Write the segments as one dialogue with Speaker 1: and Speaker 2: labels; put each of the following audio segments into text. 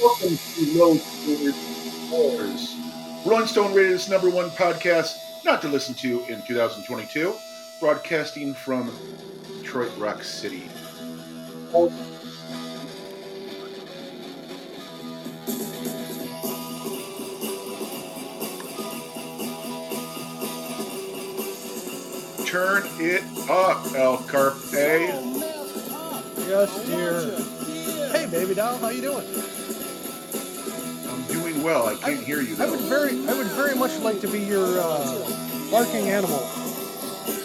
Speaker 1: Welcome to Low Scores. Rolling Stone rated its number one podcast not to listen to in 2022, broadcasting from Detroit Rock City. Turn it up, El Carpe.
Speaker 2: Yes, dear. Hey, baby doll, how you doing?
Speaker 1: Well. I can't hear you
Speaker 2: I would very, I would very much like to be your uh, barking animal.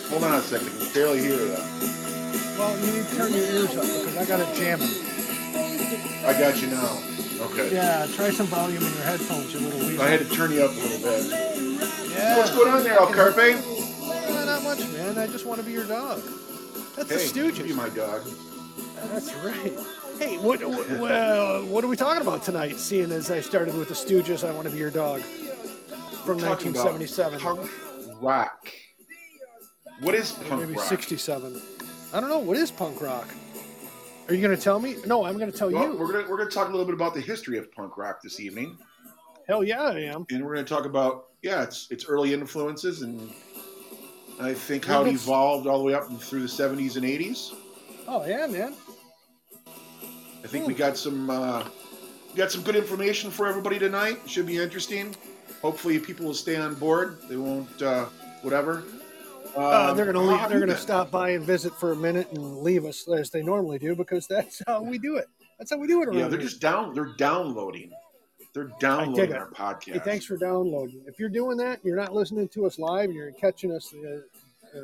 Speaker 1: Hold on a second. I can barely hear you.
Speaker 2: Well, you need to turn your ears up because I got it jamming.
Speaker 1: I got you now. Okay.
Speaker 2: Yeah, try some volume in your headphones, you little weasel.
Speaker 1: I had to turn you up a little bit.
Speaker 2: yeah.
Speaker 1: What's going on there, El Carpe?
Speaker 2: Uh, not much, man. I just want to be your dog. That's
Speaker 1: Hey,
Speaker 2: the Stooges.
Speaker 1: you my dog.
Speaker 2: That's right. Hey, what, what, well, what are we talking about tonight? Seeing as I started with the Stooges, I want to be your dog from
Speaker 1: Talking
Speaker 2: 1977.
Speaker 1: Punk rock. What is punk
Speaker 2: maybe
Speaker 1: rock?
Speaker 2: 67. I don't know. What is punk rock? Are you going to tell me? No, I'm going to tell
Speaker 1: Well,
Speaker 2: you.
Speaker 1: we're gonna we're gonna talk a little bit about the history of punk rock this evening,
Speaker 2: Hell yeah, I am.
Speaker 1: and we're gonna talk about yeah, its its early influences and I think how it evolved all the way up through the 70s and 80s.
Speaker 2: Oh yeah, man.
Speaker 1: I think we got some uh, got some good information for everybody tonight. It Should be interesting. Hopefully, people will stay on board. They won't uh, whatever.
Speaker 2: Uh,
Speaker 1: Um,
Speaker 2: they're going to leave. They're going to stop by and visit for a minute and leave us as they normally do because that's how we do it. That's how we do it around
Speaker 1: Yeah, they're
Speaker 2: here.
Speaker 1: just down. They're downloading. They're downloading our podcast.
Speaker 2: Hey, thanks for downloading. If you're doing that, you're not listening to us live, and you're catching us uh, uh,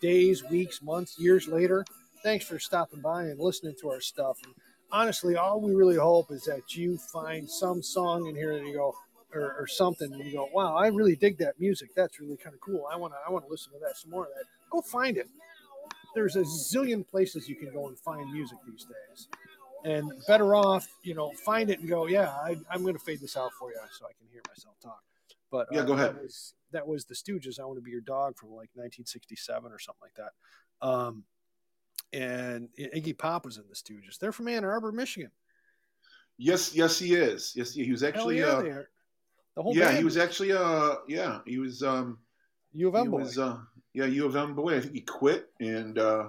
Speaker 2: days, weeks, months, years later. Thanks for stopping by and listening to our stuff. And honestly, all we really hope is that you find some song in here that you go, or, or something, and you go, "Wow, I really dig that music. That's really kind of cool. I want to, I want to listen to that some more of that." Go find it. There's a zillion places you can go and find music these days and better off, you know, find it and go, yeah, I, I'm going to fade this out for you so I can hear myself talk. But
Speaker 1: Yeah,
Speaker 2: uh,
Speaker 1: go ahead.
Speaker 2: That was, that was the Stooges. I want to be your dog from like 1967 or something like that. Um, and Iggy Pop was in the Stooges. They're from Ann Arbor, Michigan.
Speaker 1: Yes, yes, he is. Yes, he, was actually.
Speaker 2: Hell yeah,
Speaker 1: uh,
Speaker 2: they are. The whole
Speaker 1: yeah,
Speaker 2: band
Speaker 1: he was actually. Uh, yeah, he was. Um,
Speaker 2: U of M boy.
Speaker 1: was. Uh, yeah, U of M boy. I think he quit and uh,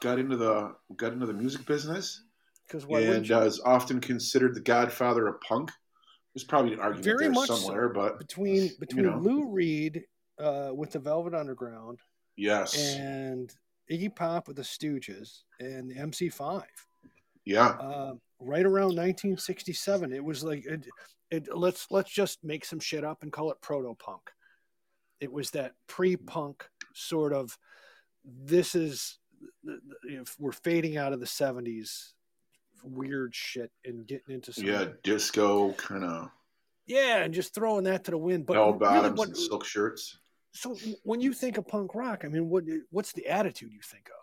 Speaker 1: got into the got into the music business,
Speaker 2: Because why
Speaker 1: and
Speaker 2: you?
Speaker 1: uh, is often considered the godfather of punk. There's probably an argument
Speaker 2: Very
Speaker 1: there
Speaker 2: much so.
Speaker 1: somewhere, but
Speaker 2: between between
Speaker 1: know.
Speaker 2: Lou Reed uh, with the Velvet Underground
Speaker 1: yes,
Speaker 2: and Iggy Pop with the Stooges and the MC5.
Speaker 1: yeah,
Speaker 2: uh, right around 1967. It was like it, it, let's let's just make some shit up and call it proto punk. It was that pre-punk sort of. This is if we're fading out of the 70s weird shit and getting into some
Speaker 1: yeah, disco kind of
Speaker 2: yeah and just throwing that to the wind but
Speaker 1: bell
Speaker 2: really
Speaker 1: bottoms
Speaker 2: what-
Speaker 1: and silk shirts.
Speaker 2: So when you think of punk rock i mean what what's the attitude you think of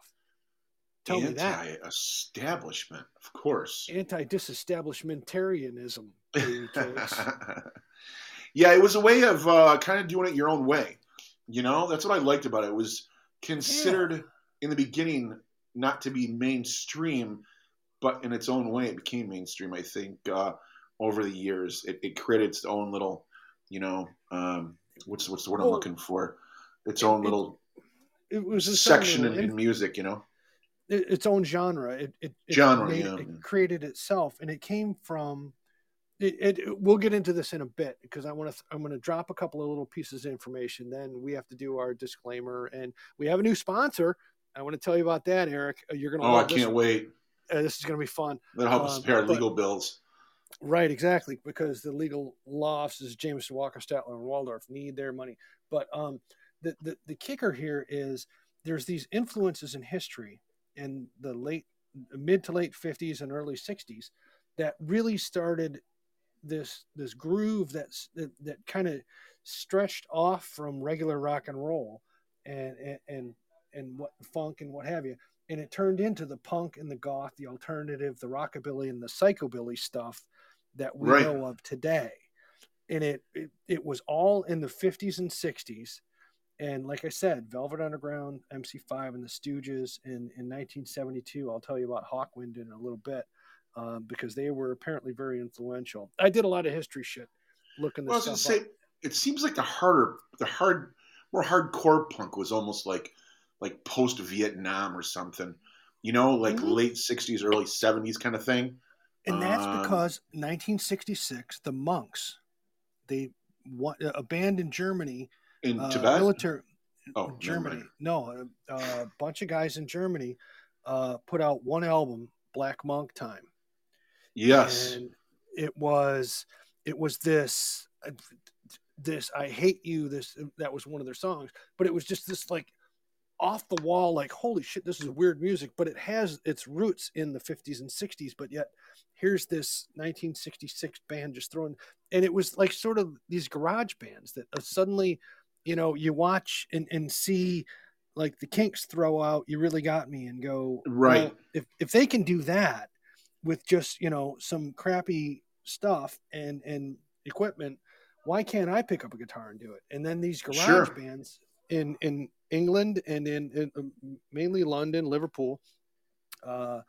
Speaker 2: tell me that
Speaker 1: Anti-establishment, of course.
Speaker 2: anti-disestablishmentarianism
Speaker 1: yeah, it was a way of uh, kind of doing it your own way. You know, that's what I liked about it. It was considered in the beginning not to be mainstream, but in its own way, it became mainstream. I think uh, over the years, it, it created its own little, you know, um, what's what's the word I'm looking for? Its own
Speaker 2: it-
Speaker 1: little
Speaker 2: it was own
Speaker 1: section in,
Speaker 2: little-
Speaker 1: in music. You know,
Speaker 2: it- its own genre. It, it, it
Speaker 1: Genre,
Speaker 2: made-
Speaker 1: yeah.
Speaker 2: It created itself, and it came from. It, we'll get into this in a bit because I want to. I'm going to drop a couple of little pieces of information. Then we have to do our disclaimer, and we have a new sponsor. I want to tell you about that, Eric. Uh, You're going to
Speaker 1: oh, I can't wait.
Speaker 2: Uh, this is going to be fun.
Speaker 1: That'll help us
Speaker 2: Um,
Speaker 1: pay our legal bills.
Speaker 2: Right, exactly, because the legal law offices, Jameson, Walker, Statler, and Waldorf need their money. But um, the, the the kicker here is there's these influences in history in the late mid to late 50s and early 60s that really started this this groove that's that, that kind of stretched off from regular rock and roll and and and, and what funk and what have you and it turned into the punk and the goth the alternative the rockabilly and the psychobilly stuff that we
Speaker 1: Right.
Speaker 2: know of today and it, it it was all in the 50s and 60s and like I said, Velvet Underground, MC5, and the Stooges in, in 1972. I'll tell you about Hawkwind in a little bit. uh, because they were apparently very influential. I did a lot of history shit looking
Speaker 1: Well, I was
Speaker 2: stuff
Speaker 1: gonna say it seems like the harder, the hard, more hardcore punk was almost like like post Vietnam or something. You know, like
Speaker 2: Mhm.
Speaker 1: late '60s, early '70s kind of thing.
Speaker 2: And that's
Speaker 1: Um,
Speaker 2: because 1966, the monks, they wa- a band in Germany,
Speaker 1: In
Speaker 2: uh,
Speaker 1: Tibet.
Speaker 2: military
Speaker 1: oh,
Speaker 2: Germany. No, a, a bunch of guys in Germany uh, put out one album, Black Monk Time,
Speaker 1: Yes.
Speaker 2: and it was it was this uh, this I hate you. This that was one of their songs, but it was just this like off the wall like holy shit this is weird music but it has its roots in the 50s and 60s but yet here's this 1966 band just throwing and it was like sort of these garage bands that uh, suddenly you know you watch and, and see like the kinks throw out you really got me and go
Speaker 1: Right.
Speaker 2: well, if if they can do that with just you know some crappy stuff and and equipment why can't i pick up a guitar and do it and then these garage
Speaker 1: Sure.
Speaker 2: bands in in england and in, in um, mainly london liverpool uh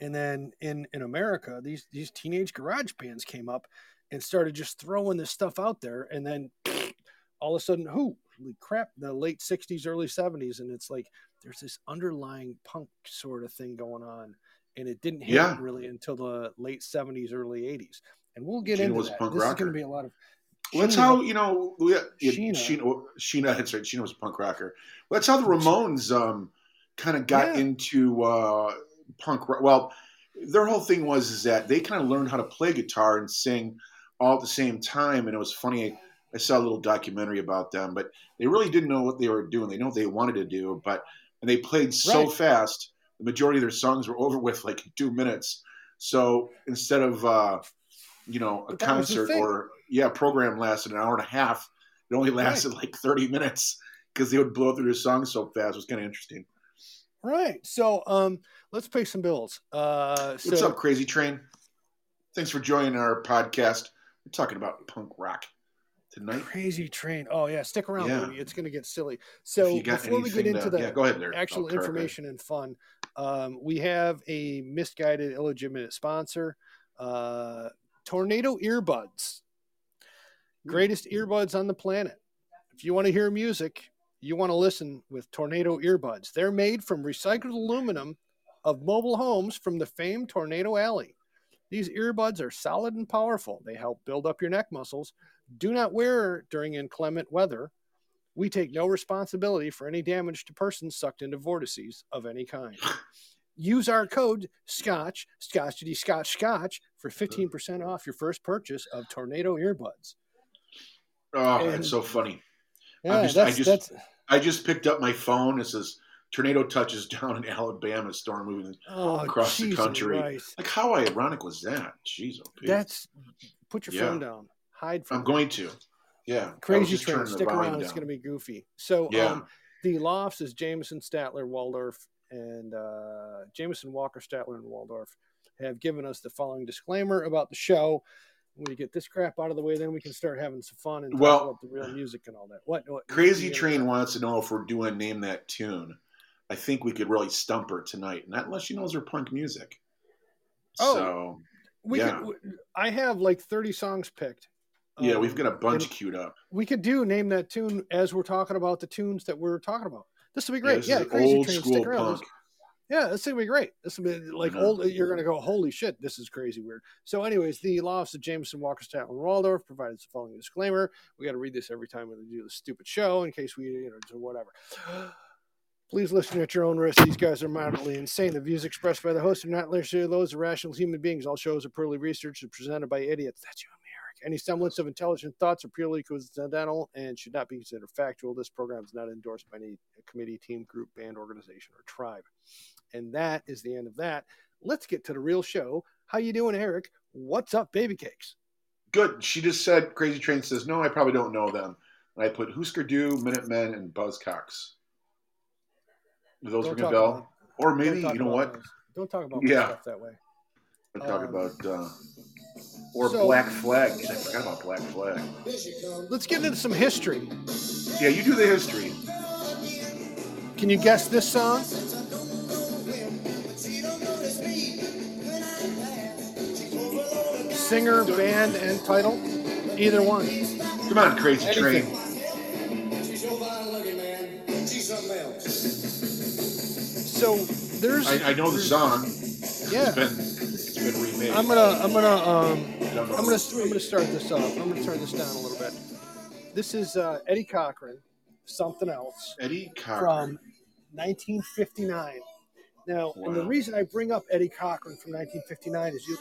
Speaker 2: and then in in america these these teenage garage bands came up and started just throwing this stuff out there. And then all of a sudden who? Holy crap the late 60s early 70s and it's like there's this underlying punk sort of thing going on. And it didn't hit
Speaker 1: Yeah.
Speaker 2: really until the late 70s early 80s and we'll get
Speaker 1: Sheena
Speaker 2: into that.
Speaker 1: punk
Speaker 2: this is going to be a lot of
Speaker 1: Well, that's how you know. Yeah, yeah,
Speaker 2: Sheena.
Speaker 1: Sheena. Sheena. That's right. Sheena was a punk rocker. Well, that's how the Ramones um, kind of got
Speaker 2: Yeah.
Speaker 1: into uh, punk. rock. Well, their whole thing was is that they kind of learned how to play guitar and sing all at the same time, and it was funny. I saw a little documentary about them, but they really didn't know what they were doing. They know what they wanted to do, but and they played so
Speaker 2: Right.
Speaker 1: fast. The majority of their songs were over with like two minutes. So instead of uh, you know a
Speaker 2: But that was the
Speaker 1: concert or yeah program lasted an hour and a half, it only lasted like thirty minutes because they would blow through their songs so fast. It was kind of interesting.
Speaker 2: right so um let's pay some bills uh so
Speaker 1: What's up, Crazy Train? Thanks for joining our podcast. We're talking about punk rock tonight.
Speaker 2: crazy train oh yeah stick around
Speaker 1: Yeah.
Speaker 2: baby it's going to get silly so before we get into
Speaker 1: to-
Speaker 2: the
Speaker 1: yeah, go ahead there.
Speaker 2: actual
Speaker 1: Oh,
Speaker 2: information and fun. Um, we have a misguided, illegitimate sponsor, uh, Tornado Earbuds. Mm-hmm. Greatest earbuds on the planet. If you want to hear music, you want to listen with Tornado Earbuds. They're made from recycled aluminum of mobile homes from the famed Tornado Alley. These earbuds are solid and powerful. They help build up your neck muscles. Do not wear during inclement weather. We take no responsibility for any damage to persons sucked into vortices of any kind. Use our code SCOTCH, Scotchity Scotch Scotch, for 15% off your first purchase of Tornado earbuds.
Speaker 1: Oh,
Speaker 2: And-
Speaker 1: that's so funny.
Speaker 2: Yeah,
Speaker 1: just- I just-
Speaker 2: that's
Speaker 1: I just picked up my phone. It says tornado touches down in Alabama, storm moving.
Speaker 2: oh,
Speaker 1: across the country.
Speaker 2: Christ.
Speaker 1: Like how ironic was that? Jeez, oh,
Speaker 2: That's put your
Speaker 1: Yeah.
Speaker 2: phone down. Hide from
Speaker 1: I'm going to. Yeah,
Speaker 2: crazy train. Stick around. It's going to be goofy. So,
Speaker 1: Yeah.
Speaker 2: um, the lofts is Jameson, Statler, Waldorf, and uh, Jameson, Walker, Statler, and Waldorf have given us the following disclaimer about the show. We get this crap out of the way, then we can start having some fun and talk
Speaker 1: Well-
Speaker 2: about the real music and all that. What? what
Speaker 1: Crazy Train wants to know if we're doing name that tune. I think we could really stump her tonight, not unless she knows her punk music.
Speaker 2: Oh.
Speaker 1: so
Speaker 2: We
Speaker 1: yeah.
Speaker 2: could, I have like thirty songs picked.
Speaker 1: yeah,
Speaker 2: Um,
Speaker 1: we've got a bunch queued up.
Speaker 2: we could do name that tune as we're talking about the tunes that we're talking about. This will be great.
Speaker 1: this
Speaker 2: Yeah, Crazy
Speaker 1: old
Speaker 2: Train,
Speaker 1: school
Speaker 2: stick around.
Speaker 1: punk.
Speaker 2: Yeah, this is gonna be great. This will be like
Speaker 1: Mhm.
Speaker 2: old. You're gonna go, holy shit, this is crazy weird. So, anyways, the lofts of Jameson, Walker, Statler, and Waldorf provided the following disclaimer. We got to read this every time we do this stupid show in case we, you know, do whatever. Please listen at your own risk. These guys are moderately insane. The views expressed by the host are not necessarily those of rational human beings. All shows are poorly researched and presented by idiots. That's you and me, Eric. Any semblance of intelligent thoughts are purely coincidental and should not be considered factual. This program is not endorsed by any committee, team, group, band, organization, or tribe. And that is the end of that. Let's get to the real show. How you doing, Eric? What's up, baby cakes?
Speaker 1: Good. She just said Crazy Train says no. I probably don't know them. And I put Husker Du, Minutemen, and Buzzcocks. Do those
Speaker 2: Don't
Speaker 1: ring a bell? Or maybe you know what?
Speaker 2: those. Don't talk about
Speaker 1: Yeah.
Speaker 2: stuff that way.
Speaker 1: Talking
Speaker 2: Um,
Speaker 1: about uh, or
Speaker 2: so-
Speaker 1: Black Flag. I forgot about Black Flag.
Speaker 2: Let's get into some history.
Speaker 1: Yeah, you do the history.
Speaker 2: Can you guess this song? singer, band, and title? Either one.
Speaker 1: Come on, Crazy
Speaker 2: Anything.
Speaker 1: Train.
Speaker 3: So fine looking, man. She's something else.
Speaker 2: So there's.
Speaker 1: I, I know the song.
Speaker 2: Yeah.
Speaker 1: It's it's remade.
Speaker 2: I'm gonna I'm gonna um
Speaker 1: I don't know.
Speaker 2: I'm gonna I'm gonna start this off. I'm gonna turn this down a little bit. This is uh, Eddie Cochran, something else
Speaker 1: Eddie Cochran from
Speaker 2: 1959. Now, and the reason I bring up Eddie Cochran from 1959 is you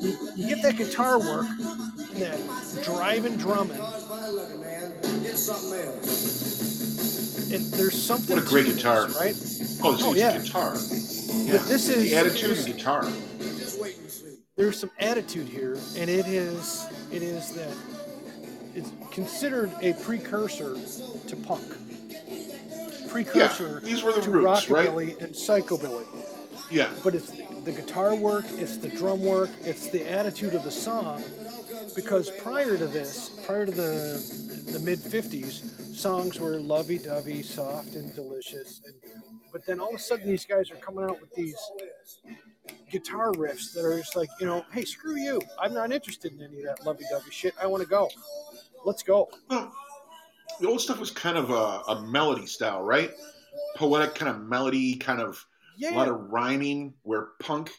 Speaker 2: you, you get that guitar work, and that driving drumming,
Speaker 3: She's fine looking, man. It's something else.
Speaker 2: and there's something.
Speaker 1: What a great
Speaker 2: to this,
Speaker 1: guitar.
Speaker 2: right?
Speaker 1: Oh, this
Speaker 2: Oh,
Speaker 1: is
Speaker 2: yeah.
Speaker 1: guitar.
Speaker 2: But this is
Speaker 1: the attitude guitar.
Speaker 2: There's some attitude here, and it is it is that it's considered a precursor to punk. Precursor
Speaker 1: these were the
Speaker 2: to
Speaker 1: roots, right?
Speaker 2: rockabilly and psychobilly.
Speaker 1: Yeah.
Speaker 2: But it's the guitar work, it's the drum work, it's the attitude of the song. Because prior to this, prior to the the mid '50s, songs were lovey-dovey, soft and delicious. And, but then all of a sudden, these guys are coming out with these guitar riffs that are just like, you know, hey, screw you. I'm not interested in any of that lovey-dovey shit. I want to go. Let's go.
Speaker 1: Well, the old stuff was kind of a, a melody style, right? Poetic kind of melody, kind of
Speaker 2: Yeah.
Speaker 1: a lot of rhyming. Where punk,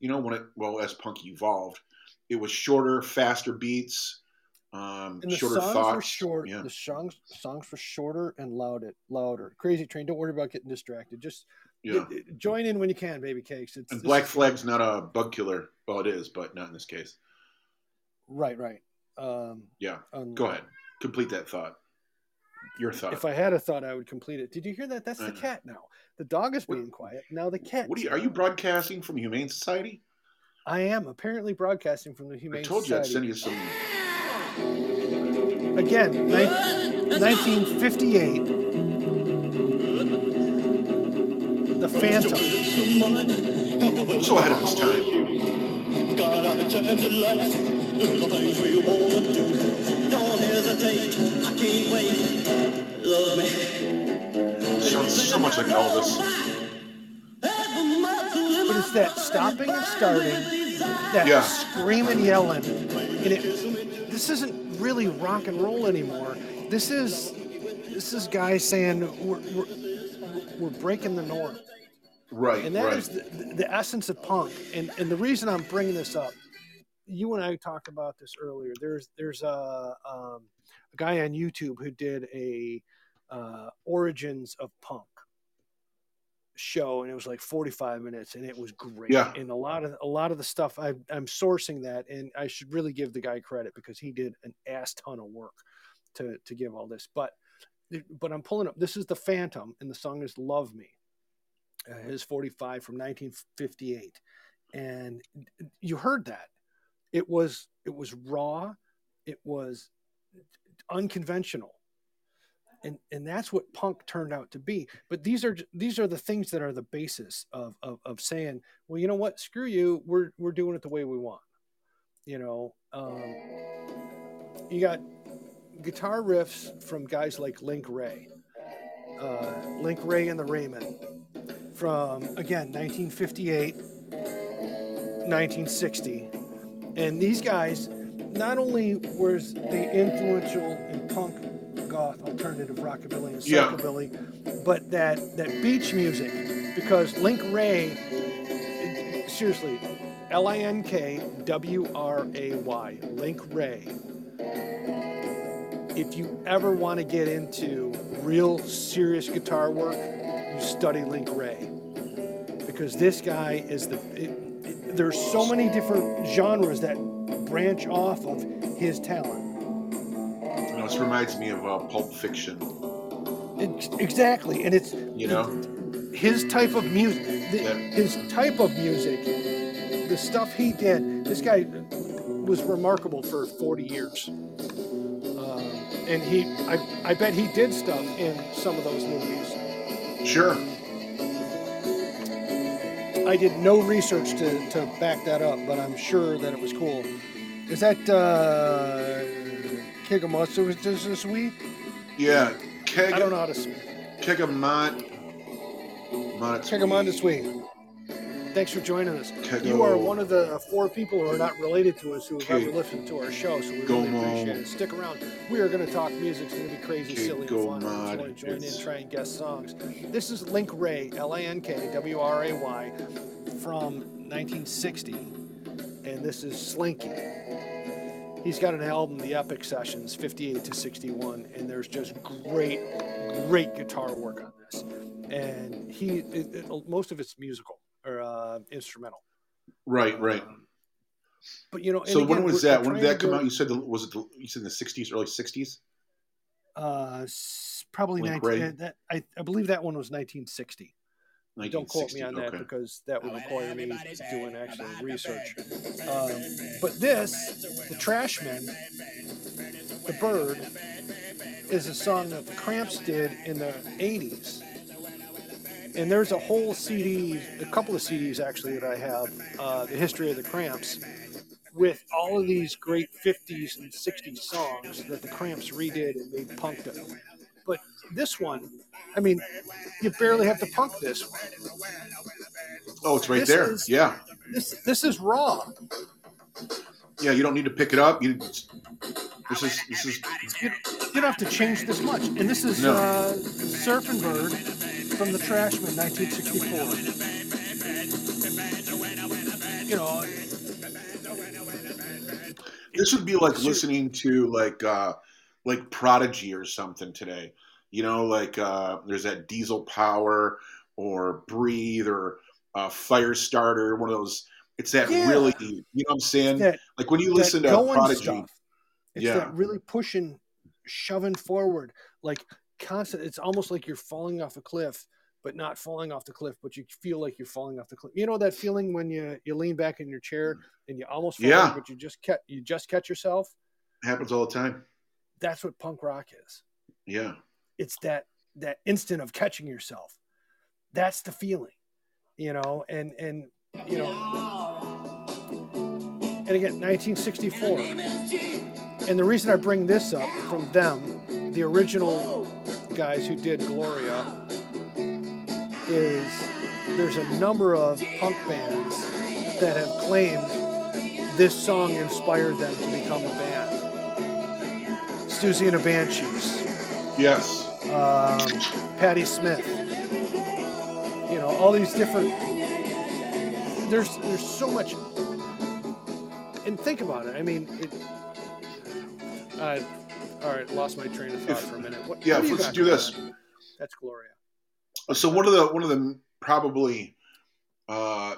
Speaker 1: you know, when it well as punk evolved, it was shorter, faster beats, um,
Speaker 2: and the
Speaker 1: shorter
Speaker 2: songs
Speaker 1: thoughts.
Speaker 2: were short.
Speaker 1: Yeah.
Speaker 2: The songs songs were shorter and louder. Louder. Crazy Train. Don't worry about getting distracted. Just
Speaker 1: yeah.
Speaker 2: join in when you can, baby cakes. It's
Speaker 1: And Black
Speaker 2: is-
Speaker 1: Flag's not a bug killer. Well, it is, but not in this case.
Speaker 2: Right, right. Um,
Speaker 1: Yeah.
Speaker 2: um,
Speaker 1: Go ahead. Complete that thought. Your thought.
Speaker 2: If I had a thought, I would complete it. Did you hear that? That's the
Speaker 1: Uh,
Speaker 2: cat now. The dog is
Speaker 1: what-
Speaker 2: being quiet. Now the cat.
Speaker 1: what are you? Are you broadcasting from Humane Society?
Speaker 2: I am apparently broadcasting from the Humane Society.
Speaker 1: I told you I'd send you some.
Speaker 2: Again, ni- 1958.
Speaker 4: I can't wait. Love me.
Speaker 1: Sounds so much like Elvis.
Speaker 2: But it's that stopping and starting, that
Speaker 1: Yeah.
Speaker 2: screaming, yelling, and it. This isn't really rock and roll anymore. This is this is guys saying we're we're, we're breaking the norm.
Speaker 1: Right.
Speaker 2: and that
Speaker 1: right.
Speaker 2: is the, the essence of punk and and the reason i'm bringing this up you and i talked about this earlier there's there's a um, a guy on youtube who did a uh, origins of punk show and it was like 45 minutes and it was great
Speaker 1: Yeah.
Speaker 2: and a lot of a lot of the stuff I, i'm sourcing that and i should really give the guy credit because he did an ass ton of work to to give all this but but i'm pulling up this is the phantom and the song is love me uh, his 45 from 1958 and you heard that. It was it was raw. It was unconventional. And and that's what punk turned out to be. But these are these are the things that are the basis of of, of saying well you know what? Screw you. We're we're doing it the way we want. You know um, you got guitar riffs from guys like Link Wray uh, Link Wray and the Raymen from again 1958 1960 and these guys not only was they influential in punk goth alternative rockabilly and
Speaker 1: Yeah.
Speaker 2: psychobilly but that that beach music because Link Wray seriously l-i-n-k-w-r-a-y Link Wray if you ever want to get into real serious guitar work you study Link Wray. Because this guy is the it, it, there's so many different genres that branch off of his talent.
Speaker 1: You know, this reminds me of uh, Pulp Fiction.
Speaker 2: It- exactly and it's
Speaker 1: You know,
Speaker 2: his type of music the,
Speaker 1: Yeah.
Speaker 2: his type of music the stuff he did this guy was remarkable for 40 years. Um, and he I, I bet he did stuff in some of those movies
Speaker 1: sure.
Speaker 2: I did no research to, to back that up, but I'm sure that it was cool. Is that uh, Kigamatsu this this week?
Speaker 1: Yeah, Keg,
Speaker 2: I don't know how to
Speaker 1: Mont,
Speaker 2: Kigamatsu this week. Thanks for joining us. You are one of the four people who are not related to us who have ever listened to our show, so we really
Speaker 1: Mo.
Speaker 2: appreciate it. Stick around. We are going to talk music. It's going to be crazy, silly, and fun. I
Speaker 1: Mod.
Speaker 2: want to join
Speaker 1: It's-
Speaker 2: in, try and guess songs. This is Link Wray, L-A-N-K, W-R-A-Y, from 1960, and this is Slinky. He's got an album, The Epic Sessions, 58 to 61, and there's just great, great guitar work on this. And he, it, it- most of it's musical or uh, instrumental.
Speaker 1: Right, right.
Speaker 2: Um, but you know, and
Speaker 1: So when was that? When did that come
Speaker 2: go-
Speaker 1: out? You said the, was it? The, you said in the '60s, early '60s.
Speaker 2: Uh, probably
Speaker 1: Link
Speaker 2: 19,
Speaker 1: Ray?
Speaker 2: uh, that I, I believe that one was 1960. Don't quote me
Speaker 1: 1960,
Speaker 2: on that because that would require me doing actual research. Um, but this, the Trashmen, the Bird, is a song that the Cramps did in the 80s. And there's a whole CD, a couple of CDs actually that I have, uh, the history of the Cramps, with all of these great 50s and 60s songs that the Cramps redid and made punk to. But this one, I mean, you barely have to punk this one.
Speaker 1: Oh, it's right
Speaker 2: This
Speaker 1: there.
Speaker 2: is-
Speaker 1: yeah,
Speaker 2: This this is raw.
Speaker 1: yeah. You don't need to pick it up. You. This is this is
Speaker 2: You, you don't have to change this much. And this is
Speaker 1: No.
Speaker 2: uh, Surfing Bird from the Trashmen, 1964. You know,
Speaker 1: this would be like listening to like uh like Prodigy or something today. You know, like uh there's that Diesel Power or Breathe or uh, Firestarter. One of those. It's that
Speaker 2: Yeah.
Speaker 1: really. You know what I'm saying?
Speaker 2: that,
Speaker 1: like when you listen to Prodigy.
Speaker 2: stuff. It's
Speaker 1: Yeah.
Speaker 2: that really pushing, shoving forward, like constant. It's almost like you're falling off a cliff, but not falling off the cliff, but you feel like you're falling off the cliff. You know that feeling when you you lean back in your chair and you almost fall,
Speaker 1: Yeah.
Speaker 2: but you just catch you just catch yourself.
Speaker 1: happens all the time.
Speaker 2: That's what punk rock is.
Speaker 1: Yeah.
Speaker 2: It's that that instant of catching yourself. That's the feeling, you know. And and you know, and again, 1964. And the reason I bring this up from them, the original guys who did Gloria, is there's a number of punk bands that have claimed this song inspired them to become a band. Siouxsie and the Banshees,
Speaker 1: Yes.
Speaker 2: um, Patti Smith, you know, all these different. There's there's so much, and think about it. I mean, it. Uh, all right, lost my train of thought
Speaker 1: If-
Speaker 2: for a minute. What,
Speaker 1: yeah, let's do this.
Speaker 2: on? That's Gloria.
Speaker 1: So one of the one of the probably uh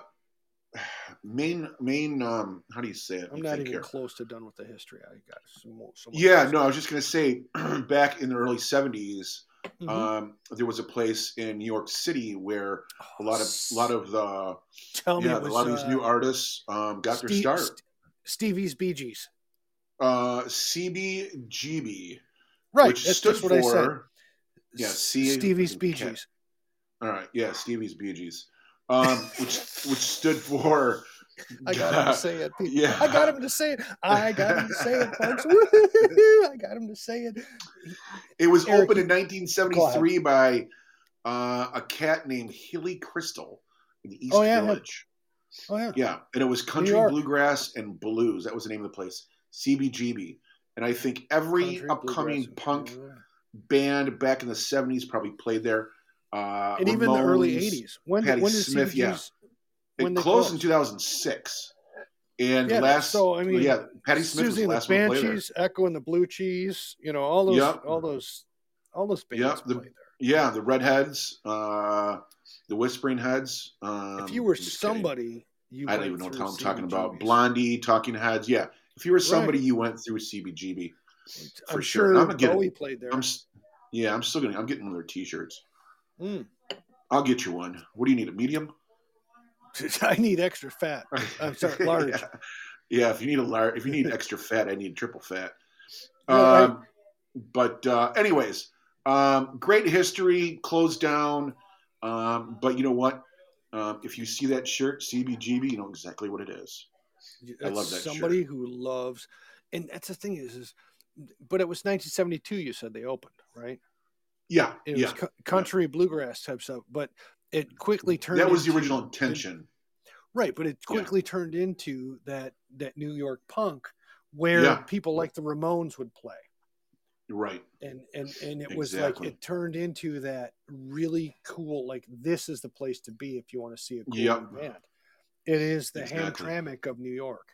Speaker 1: main main um how do you say it?
Speaker 2: I'm not even
Speaker 1: here.
Speaker 2: close to done with the history. I got some more. Some
Speaker 1: Yeah, no, I was just gonna say back in the early '70s,
Speaker 2: Mhm.
Speaker 1: um, there was a place in New York City where a lot of a lot of the
Speaker 2: Tell
Speaker 1: yeah a lot of these
Speaker 2: uh,
Speaker 1: new artists um, got their start.
Speaker 2: St- Stevie's Bee Gees.
Speaker 1: Uh, CBGB,
Speaker 2: Right,
Speaker 1: which
Speaker 2: that's
Speaker 1: stood
Speaker 2: just what I said.
Speaker 1: for yeah, C-
Speaker 2: Stevie's Bee Gees.
Speaker 1: all right, yeah, Stevie's Bee Gees, um, which which stood for
Speaker 2: I got him to say it. people.
Speaker 1: Yeah.
Speaker 2: I got him to say it. I got him to say it, folks. I got him to say it.
Speaker 1: It was
Speaker 2: Eric,
Speaker 1: opened in 1973 by uh, a cat named Hilly Kristal in the East
Speaker 2: Oh, yeah, yeah.
Speaker 1: Village.
Speaker 2: Oh yeah.
Speaker 1: Yeah, and it was country bluegrass and blues. That was the name of the place, CBGB. And I think every
Speaker 2: Country,
Speaker 1: upcoming punk
Speaker 2: yeah.
Speaker 1: band back in the 70s probably played there. Uh,
Speaker 2: and even the early '80s. When
Speaker 1: Patti
Speaker 2: when did
Speaker 1: Smith, yeah.
Speaker 2: When
Speaker 1: It
Speaker 2: they
Speaker 1: closed in 2006. And
Speaker 2: Yeah,
Speaker 1: last,
Speaker 2: so, I mean,
Speaker 1: yeah, Patti Smith was
Speaker 2: Siouxsie
Speaker 1: the
Speaker 2: and the
Speaker 1: last one to play there.
Speaker 2: Banshees, Echo and the Blue Cheese. You know all those,
Speaker 1: Yep.
Speaker 2: all those, all those bands
Speaker 1: Yep, the-
Speaker 2: played there.
Speaker 1: Yeah, the Redheads, uh, the Whispering Heads. Um,
Speaker 2: if you were somebody, you
Speaker 1: I don't even know what the I'm talking about. Blondie, Talking Heads. Yeah, if you were somebody,
Speaker 2: Right.
Speaker 1: you went through CBGB.
Speaker 2: I'm
Speaker 1: for sure.
Speaker 2: sure
Speaker 1: I'm gonna get.
Speaker 2: Bowie played there.
Speaker 1: I'm, yeah, I'm still gonna. I'm getting one of their T-shirts.
Speaker 2: Mm.
Speaker 1: I'll get you one. What do you need? A medium?
Speaker 2: I need extra fat. I'm sorry, large.
Speaker 1: yeah. Yeah, if you need a large, if you need extra fat, I need triple fat.
Speaker 2: Yeah, right.
Speaker 1: Um, but uh, anyways, um, great history, closed down. Um, but you know what? Um, if you see that shirt, CBGB, you know exactly what it is. I
Speaker 2: That's
Speaker 1: love that
Speaker 2: somebody who loves, and that's the thing is, is, but it was 1972. You said they opened, right?
Speaker 1: Yeah,
Speaker 2: It
Speaker 1: yeah.
Speaker 2: was co- country bluegrass type stuff, but it quickly turned.
Speaker 1: That was the original intention.
Speaker 2: Right, but it
Speaker 1: Yeah.
Speaker 2: quickly turned into that that New York punk where
Speaker 1: Yeah.
Speaker 2: people like the Ramones would play.
Speaker 1: Right.
Speaker 2: And and and it was
Speaker 1: Exactly.
Speaker 2: like it turned into that really cool like this is the place to be if you want to see a cool
Speaker 1: Yep.
Speaker 2: band. It is the
Speaker 1: Exactly.
Speaker 2: Hamtramck of New York.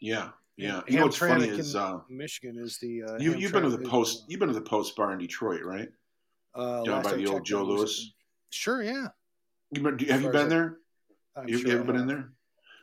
Speaker 1: Yeah. Yeah. You know what's funny is uh,
Speaker 2: Michigan is the uh,
Speaker 1: you you've been to the post you've been to the post bar in Detroit, right?
Speaker 2: uh,
Speaker 1: down by
Speaker 2: I
Speaker 1: the old Joe Louis?
Speaker 2: Sure, yeah.
Speaker 1: You been, have you been there?
Speaker 2: I'm
Speaker 1: You,
Speaker 2: sure
Speaker 1: you ever been in there?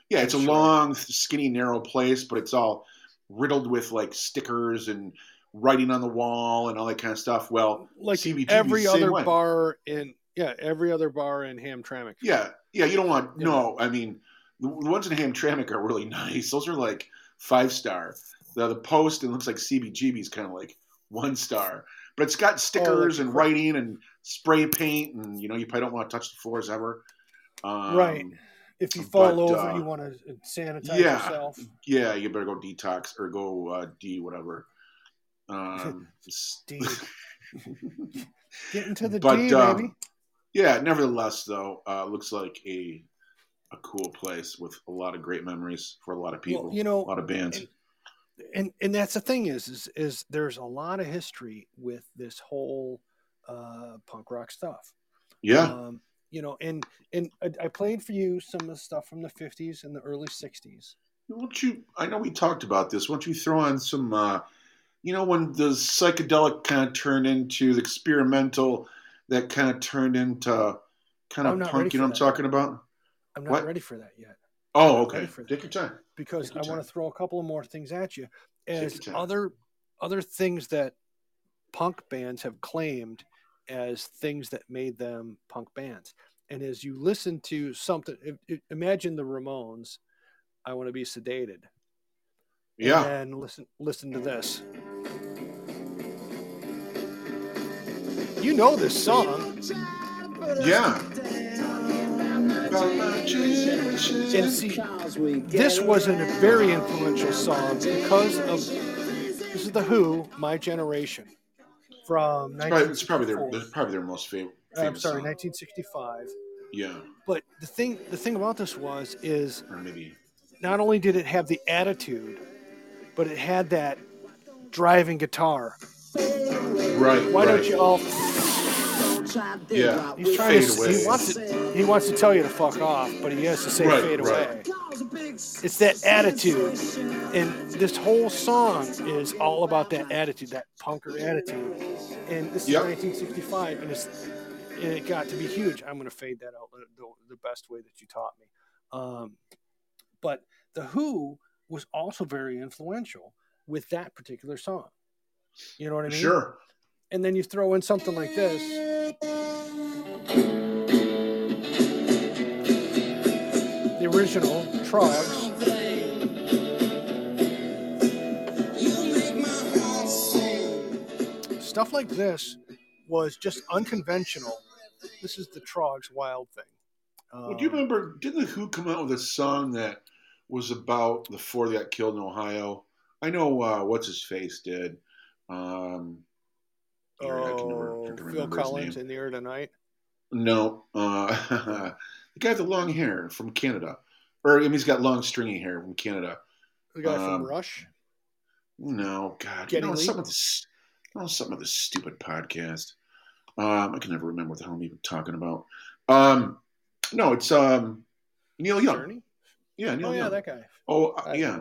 Speaker 1: Yeah, it's a
Speaker 2: Sure.
Speaker 1: long, skinny, narrow place, but it's all riddled with like stickers and writing on the wall and all that kind of stuff. Well,
Speaker 2: Like
Speaker 1: CBGB
Speaker 2: every other
Speaker 1: way.
Speaker 2: bar in yeah, every other bar in Hamtramck.
Speaker 1: Yeah, yeah. You don't want
Speaker 2: Yeah.
Speaker 1: no. I mean, the, ones in Hamtramck are really nice. Those are like five star. The the post and looks like CBGB is kind of like one star, but it's got stickers and
Speaker 2: Oh, right.
Speaker 1: writing and spray paint, and you know you probably don't want to touch the floors ever. Um,
Speaker 2: Right. If you fall
Speaker 1: but,
Speaker 2: over,
Speaker 1: uh,
Speaker 2: you want to sanitize
Speaker 1: yeah.
Speaker 2: yourself.
Speaker 1: Yeah, you better go detox or go uh, D whatever. Um,
Speaker 2: D. Get into the
Speaker 1: But,
Speaker 2: D,
Speaker 1: um,
Speaker 2: baby.
Speaker 1: Yeah, nevertheless, though, uh, looks like a a cool place with a lot of great memories for a lot of people.
Speaker 2: Well, you know,
Speaker 1: a lot of bands.
Speaker 2: and, and and that's the thing is is is there's a lot of history with this whole uh, punk rock stuff.
Speaker 1: yeah,
Speaker 2: Um, you know, and and I, played for you some of the stuff from the '50s and the early '60s.
Speaker 1: Why don't you? I know we talked about this. Why don't you throw on some? Uh, you know, when the psychedelic kind of turned into the experimental, that kind of turned into kind of punk. You know what I'm talking about?
Speaker 2: I'm not
Speaker 1: What?
Speaker 2: ready for that yet
Speaker 1: Oh, okay.
Speaker 2: Ready for that.
Speaker 1: Take your time.
Speaker 2: because
Speaker 1: Take
Speaker 2: I
Speaker 1: your
Speaker 2: want to throw a couple of more things at you as
Speaker 1: your time.
Speaker 2: other other things that punk bands have claimed as things that made them punk bands. And as you listen to something, imagine the Ramones. I want to be sedated.
Speaker 1: Yeah.
Speaker 2: And listen, listen to this. You know this song,
Speaker 1: Yeah.
Speaker 2: and see, this was a very influential song because of this is the Who, My Generation, from
Speaker 1: It's probably, it's probably their probably their most favorite.
Speaker 2: Uh,
Speaker 1: I'm
Speaker 2: sorry,
Speaker 1: song.
Speaker 2: 1965.
Speaker 1: Yeah,
Speaker 2: But the thing, the thing about this was, is
Speaker 1: or maybe.
Speaker 2: not only did it have the attitude, but it had that driving guitar.
Speaker 1: Right.
Speaker 2: Why
Speaker 1: right.
Speaker 2: don't you all?
Speaker 1: Yeah.
Speaker 2: He's trying
Speaker 1: Fade
Speaker 2: to.
Speaker 1: away.
Speaker 2: He wants to. He wants to tell you to fuck off, but he has to say
Speaker 1: Right,
Speaker 2: fade
Speaker 1: right.
Speaker 2: away. It's that attitude, and this whole song is all about that attitude, that punker attitude. And this
Speaker 1: Yep.
Speaker 2: is 1965, and it's and it got to be huge. I'm going to fade that out the, the, the best way that you taught me. Um, but the Who was also very influential with that particular song. You know what I mean?
Speaker 1: Sure.
Speaker 2: And then you throw in something like this. The original Troggs. Stuff like this was just unconventional. This is the Troggs Wild thing.
Speaker 1: Well, do you
Speaker 2: Um,
Speaker 1: remember? Didn't the Who come out with a song that was about the four that got killed in Ohio? I know uh, what's his face did. Um, here, I can never,
Speaker 2: oh, Phil Collins in the air tonight.
Speaker 1: No, uh, the guy with the long hair from Canada, or I mean, he's got long stringy hair from Canada.
Speaker 2: The guy
Speaker 1: Um,
Speaker 2: from Rush.
Speaker 1: No, God, you know
Speaker 2: Lee?
Speaker 1: some of this, you know, some of this stupid podcast. Um, I can never remember what the hell I'm even talking about. Um, no, it's um, Neil Young.
Speaker 2: Journey?
Speaker 1: Yeah, Neil
Speaker 2: Oh yeah, that guy.
Speaker 1: oh, uh, yeah,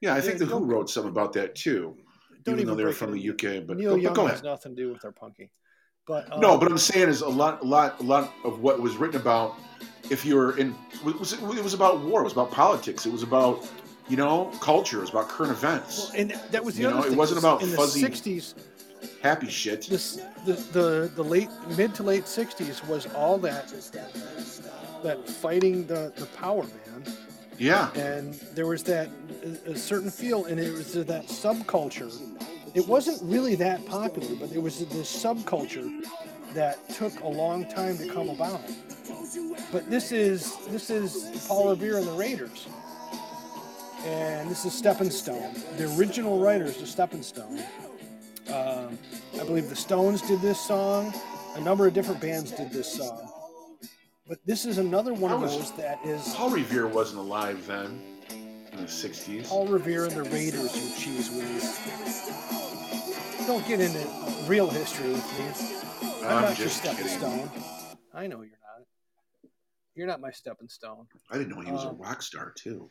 Speaker 1: yeah. I think the Who wrote some about that too,
Speaker 2: Don't
Speaker 1: even though they were
Speaker 2: break
Speaker 1: from the. UK. But,
Speaker 2: Neil
Speaker 1: but, but
Speaker 2: Young
Speaker 1: go
Speaker 2: has nothing to do with our punky. But um,
Speaker 1: No, but I'm saying is a lot, a lot, a lot of what was written about. If you were in, was it, it was about war. It was about politics. It was about, you know, culture. It was about current events.
Speaker 2: Well, and that was the
Speaker 1: You
Speaker 2: other
Speaker 1: know, it wasn't about
Speaker 2: in
Speaker 1: fuzzy-
Speaker 2: the '60s.
Speaker 1: Happy shit.
Speaker 2: This the, the the late mid to late '60s was all that that fighting the the power man,
Speaker 1: Yeah,
Speaker 2: and there was that a, certain feel, and it was that subculture. It wasn't really that popular, but there was this subculture that took a long time to come about. But this is this is Paul Revere and the Raiders, and this is Stepping Stone. The original writers of Stepping Stone. Um, I believe the Stones did this song. A number of different bands did this song. But this is another one of
Speaker 1: was-
Speaker 2: those that is
Speaker 1: Paul Revere wasn't alive then in the '60s.
Speaker 2: Paul Revere and the Raiders, you cheese whiz. Don't get into real history with me. I'm,
Speaker 1: I'm
Speaker 2: not your stepping
Speaker 1: kidding.
Speaker 2: stone. I know you're not. You're not my stepping stone.
Speaker 1: I didn't know he was
Speaker 2: Um,
Speaker 1: a rock star too.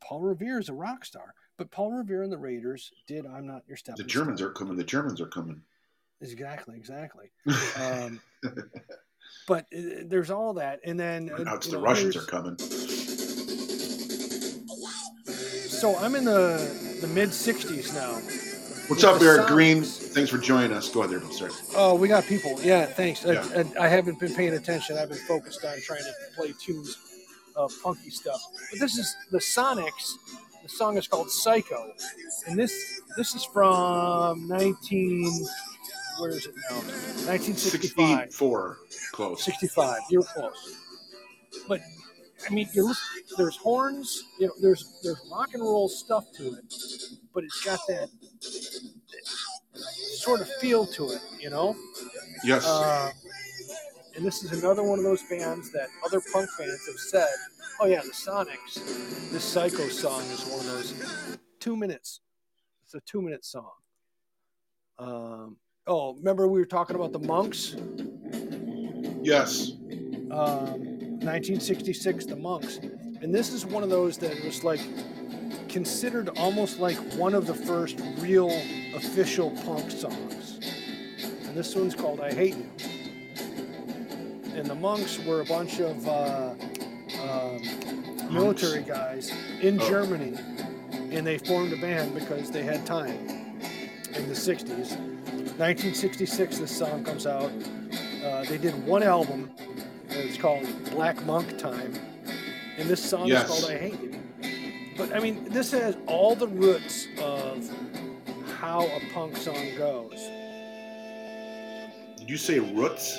Speaker 2: Paul Revere is a rock star, but Paul Revere and the Raiders did "I'm Not Your Stepping
Speaker 1: The Germans
Speaker 2: Stone."
Speaker 1: are coming. The Germans are coming.
Speaker 2: exactly, exactly. Um, but uh, there's all that, and then uh,
Speaker 1: now it's the
Speaker 2: know,
Speaker 1: Russians are coming.
Speaker 2: So I'm in the the mid '60s now.
Speaker 1: What's up, Eric Green? Thanks for joining us. Go ahead there. Sorry.
Speaker 2: Oh, we got people. Yeah, thanks.
Speaker 1: Yeah.
Speaker 2: I, I, I haven't been paying attention. I've been focused on trying to play tunes of funky stuff. But this is the Sonics. The song is called Psycho, and this this is from 19. Where is it now? 1965.
Speaker 1: 64. Close.
Speaker 2: 65. You're close. But I mean, there's horns. You know, there's there's rock and roll stuff to it, but it's got that, sort of feel to it. You know.
Speaker 1: Yes.
Speaker 2: Uh, and this is another one of those bands that other punk bands have said, "Oh yeah, the Sonics, this Psycho song is one of those two minutes. It's a two-minute song." Um, oh, remember we were talking about the Monks?
Speaker 1: yes.
Speaker 2: um, 1966, The Monks. And this is one of those that was like considered almost like one of the first real official punk songs. And this one's called I Hate You. And the Monks were a bunch of uh, um, military guys in
Speaker 1: Oh.
Speaker 2: Germany. And they formed a band because they had time in the 60s. 1966, this song comes out. Uh, they did one album. and It's called Black Monk Time, and this song
Speaker 1: Yes.
Speaker 2: is called I Hate You. But I mean, this has all the roots of how a punk song goes.
Speaker 1: Did you say roots?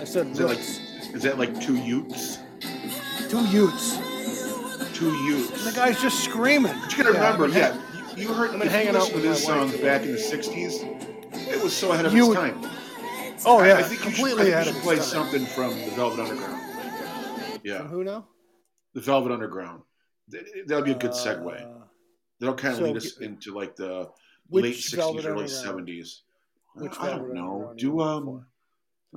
Speaker 2: I said
Speaker 1: Is that like
Speaker 2: roots.
Speaker 1: is that like two Utes?
Speaker 2: Two Utes.
Speaker 1: Two Utes.
Speaker 2: The guy's just screaming.
Speaker 1: But you gotta
Speaker 2: Yeah,
Speaker 1: remember,
Speaker 2: I've been
Speaker 1: yeah, you, heard
Speaker 2: I've been hanging out with
Speaker 1: this
Speaker 2: my wife.
Speaker 1: song back in the '60s. It was so ahead of
Speaker 2: You
Speaker 1: its time.
Speaker 2: Oh yeah,
Speaker 1: I think you should,
Speaker 2: completely
Speaker 1: I think
Speaker 2: ahead
Speaker 1: you should
Speaker 2: its
Speaker 1: play something from the Velvet Underground. Yeah,
Speaker 2: From who now?
Speaker 1: the Velvet Underground. That'll be a good segue.
Speaker 2: Uh,
Speaker 1: That'll kind of
Speaker 2: so
Speaker 1: lead us into like the late '60s,
Speaker 2: Velvet
Speaker 1: early '70s.
Speaker 2: Which
Speaker 1: I don't know. Do um,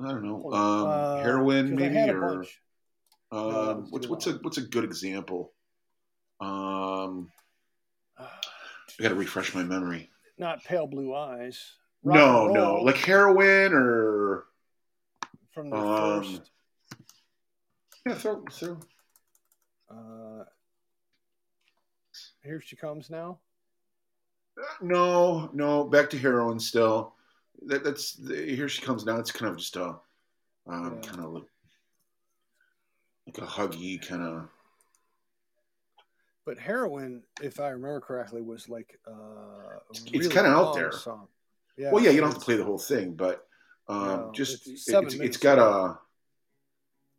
Speaker 1: I don't know. Um.
Speaker 2: Uh,
Speaker 1: heroin
Speaker 2: I
Speaker 1: maybe or um, what's what's a what's a good example? Um, I got to refresh my memory.
Speaker 2: Not pale blue eyes. Rock
Speaker 1: No, no, like heroin or
Speaker 2: from the
Speaker 1: um,
Speaker 2: first.
Speaker 1: yeah, throw, throw.
Speaker 2: Uh, here she comes now.
Speaker 1: No, no, back to heroin still. That, that's here she comes now. It's kind of just a um,
Speaker 2: Yeah.
Speaker 1: kind of like, like a huggy kind of.
Speaker 2: But heroin, if I remember correctly, was like uh, a
Speaker 1: It's kinda out there.
Speaker 2: Song. Yeah,
Speaker 1: well, yeah, you don't have to play the whole thing, but um,
Speaker 2: No,
Speaker 1: just
Speaker 2: it's
Speaker 1: it- it's, it's got a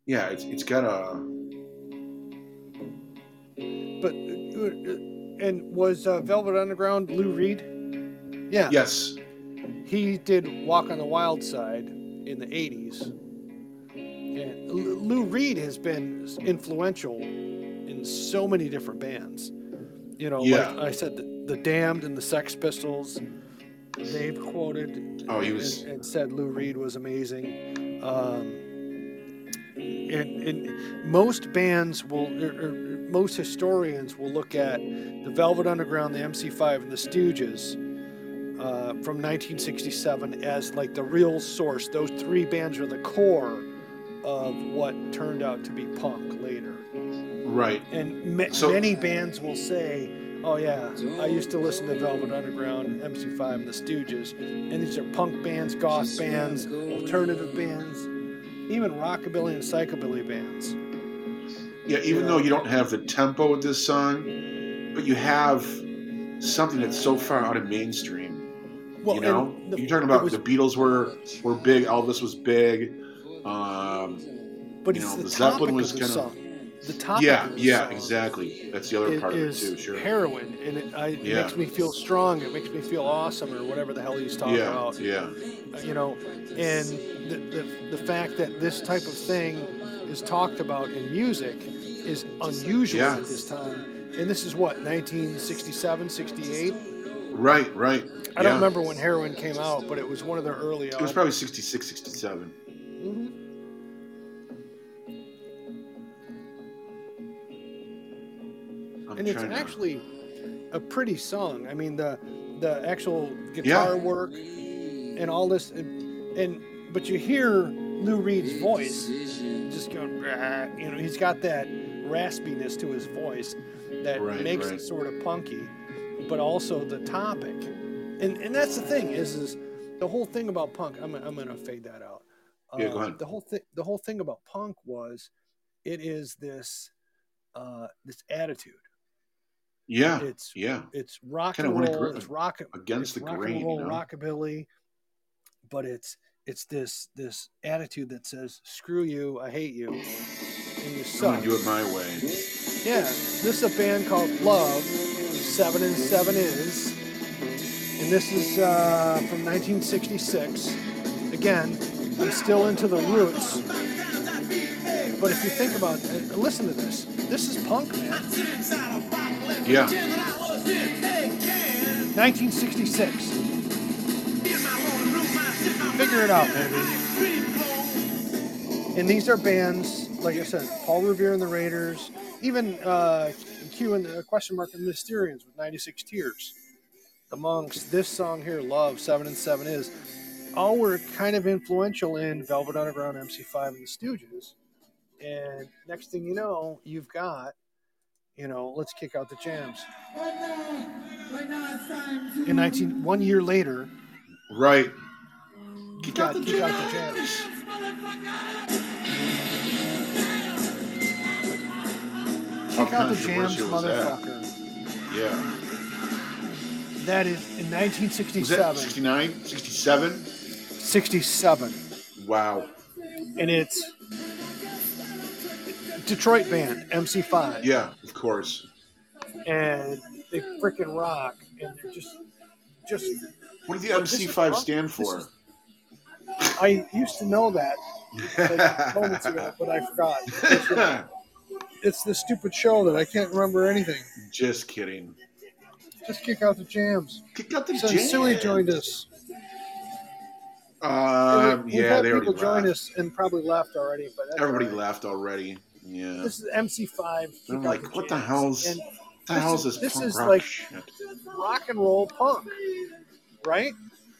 Speaker 1: yeah, it's it's got a
Speaker 2: But uh, and was uh, Velvet Underground Lou Reed? Yeah,
Speaker 1: yes,
Speaker 2: he did Walk on the Wild Side in the '80s. And Lou Reed has been influential in so many different bands. You know,
Speaker 1: Yeah.
Speaker 2: like I said, the, the Damned and the Sex Pistols. They've quoted
Speaker 1: Oh, he
Speaker 2: and-
Speaker 1: was-
Speaker 2: and, said Lou Reed was amazing. Um, and, and most bands will, or, or most historians will look at the Velvet Underground, the MC5, and the Stooges uh, from 1967 as like the real source. Those three bands are the core of what turned out to be punk later.
Speaker 1: Right.
Speaker 2: And ma-
Speaker 1: So-
Speaker 2: many bands will say, "Oh yeah, I used to listen to Velvet Underground, MC5, and the Stooges, and these are punk bands, goth bands, alternative bands, even rockabilly and psychobilly bands."
Speaker 1: Yeah, even
Speaker 2: Yeah.
Speaker 1: though you don't have the tempo of this song, but you have something that's so far out of mainstream.
Speaker 2: Well,
Speaker 1: you know,
Speaker 2: the-
Speaker 1: you're talking about
Speaker 2: was-
Speaker 1: the Beatles were were big, Elvis was big. Um,
Speaker 2: but
Speaker 1: you
Speaker 2: it's
Speaker 1: know,
Speaker 2: the,
Speaker 1: the Zeppelin was
Speaker 2: of the
Speaker 1: kinda-
Speaker 2: song. the topic
Speaker 1: Yeah, yeah, exactly. That's the other part of it too. Sure.
Speaker 2: heroin, and it, I, it makes me feel strong. It makes me feel awesome, or whatever the hell he's talking
Speaker 1: Yeah,
Speaker 2: about.
Speaker 1: yeah,
Speaker 2: You know, and the, the the fact that this type of thing is talked about in music is unusual
Speaker 1: Yeah.
Speaker 2: at this time. And this is what 1967, 68.
Speaker 1: right, right.
Speaker 2: I don't remember when heroin came out, but it was one of the early.
Speaker 1: It was probably 66, 67.
Speaker 2: Mhm.
Speaker 1: I'm
Speaker 2: and it's
Speaker 1: to-
Speaker 2: actually a pretty song. I mean the the actual guitar work and all this, and, and but you hear Lou Reed's voice just going, you know, he's got that raspiness to his voice that
Speaker 1: Right,
Speaker 2: makes
Speaker 1: right.
Speaker 2: it sort of punky, but also the topic, and and that's the thing is is the whole thing about punk. I'm I'm gonna fade that out.
Speaker 1: Yeah, go
Speaker 2: Uh,
Speaker 1: ahead.
Speaker 2: The whole thing the whole thing about punk was, it is this uh, this attitude.
Speaker 1: Yeah,
Speaker 2: It's
Speaker 1: yeah.
Speaker 2: it's rock
Speaker 1: Kinda
Speaker 2: and roll. It's rock
Speaker 1: against
Speaker 2: it's
Speaker 1: the
Speaker 2: rock
Speaker 1: grain,
Speaker 2: and roll,
Speaker 1: you know?
Speaker 2: rockabilly. But it's it's this this attitude that says "screw you, I hate you, and you
Speaker 1: I'm
Speaker 2: suck."
Speaker 1: gonna do it my way.
Speaker 2: Yeah, this is a band called Love. Seven and Seven is, and this is uh, from 1966. Again, I'm still into the roots. But if you think about, uh, listen to this. This is punk, man.
Speaker 1: Yeah,
Speaker 2: 1966. Figure it out, baby. And these are bands, like I said, Paul Revere and the Raiders, even uh, Q and the question mark and the Mysterians with 96 Tears. The Monks, this song here, Love, 7 and 7 is, all were kind of influential in Velvet Underground, MC5, and the Stooges. And next thing you know, you've got, you know, let's kick out the jams. In 19, one year later,
Speaker 1: right.
Speaker 2: you got, you got the jams.
Speaker 1: How
Speaker 2: Kick out the jams,
Speaker 1: controversial was that?
Speaker 2: motherfucker.
Speaker 1: Yeah.
Speaker 2: That is in
Speaker 1: Was
Speaker 2: 1967.
Speaker 1: 69, 67?
Speaker 2: 67.
Speaker 1: Wow.
Speaker 2: And it's Detroit band, MC5.
Speaker 1: Yeah, of course.
Speaker 2: And they freaking rock. And they're just, just,
Speaker 1: What did the
Speaker 2: This
Speaker 1: MC5
Speaker 2: punk.
Speaker 1: stand for?
Speaker 2: is- I used to know that like moments ago, but I forgot. It's the stupid show that I can't remember anything.
Speaker 1: Just kidding.
Speaker 2: Just kick out the jams.
Speaker 1: Kick out the
Speaker 2: So
Speaker 1: jams.
Speaker 2: Suey joined us.
Speaker 1: Um, yeah,
Speaker 2: had
Speaker 1: they
Speaker 2: people join us and probably left already, but
Speaker 1: Everybody
Speaker 2: right.
Speaker 1: left already. Yeah.
Speaker 2: This is MC5.
Speaker 1: I'm like, what the hell's
Speaker 2: And
Speaker 1: the
Speaker 2: this
Speaker 1: hell's
Speaker 2: is-
Speaker 1: this,
Speaker 2: this
Speaker 1: punk
Speaker 2: is like-
Speaker 1: shit?
Speaker 2: rock and roll punk, right?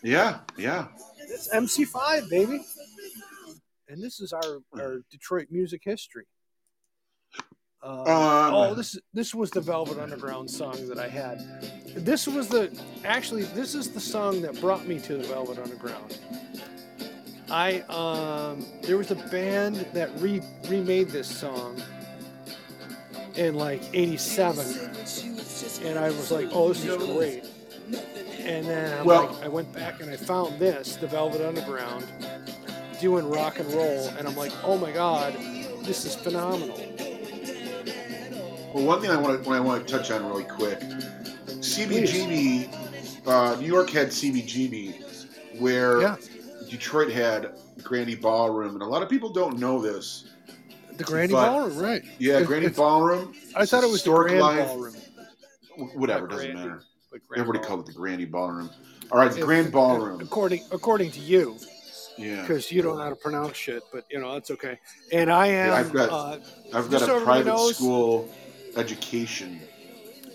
Speaker 1: Yeah, yeah.
Speaker 2: It's MC5, baby. And this is our, our Detroit music history. Um,
Speaker 1: Um,
Speaker 2: oh, this this was the Velvet Underground song that I had. This was the actually this is the song that brought me to the Velvet Underground. I um there was a band that re remade this song in like '87, and I was like, oh, this is great. And then I'm
Speaker 1: Well-
Speaker 2: like, I went back and I found this, the Velvet Underground, doing rock and roll, and I'm like, oh my god, this is phenomenal.
Speaker 1: Well, one thing I want to I want to touch on really quick, CBGB, uh, New York had CBGB, where
Speaker 2: Yeah.
Speaker 1: Detroit had Grande Ballroom, and a lot of people don't know this.
Speaker 2: The Grande
Speaker 1: But-
Speaker 2: Ballroom, right?
Speaker 1: Yeah,
Speaker 2: It-
Speaker 1: Grande
Speaker 2: it's-
Speaker 1: Ballroom.
Speaker 2: I thought it was the Grand
Speaker 1: life-
Speaker 2: Ballroom.
Speaker 1: Whatever,
Speaker 2: Not
Speaker 1: doesn't
Speaker 2: Grande,
Speaker 1: matter.
Speaker 2: but Grand
Speaker 1: Everybody
Speaker 2: Ballroom.
Speaker 1: called it the Grande Ballroom. All right, the
Speaker 2: If-
Speaker 1: Grand Ballroom.
Speaker 2: According according to you,
Speaker 1: Yeah,
Speaker 2: because you don't know how to pronounce shit, but you know that's okay. And I am
Speaker 1: Yeah, I've got-
Speaker 2: uh,
Speaker 1: I've got a private
Speaker 2: knows-
Speaker 1: school education.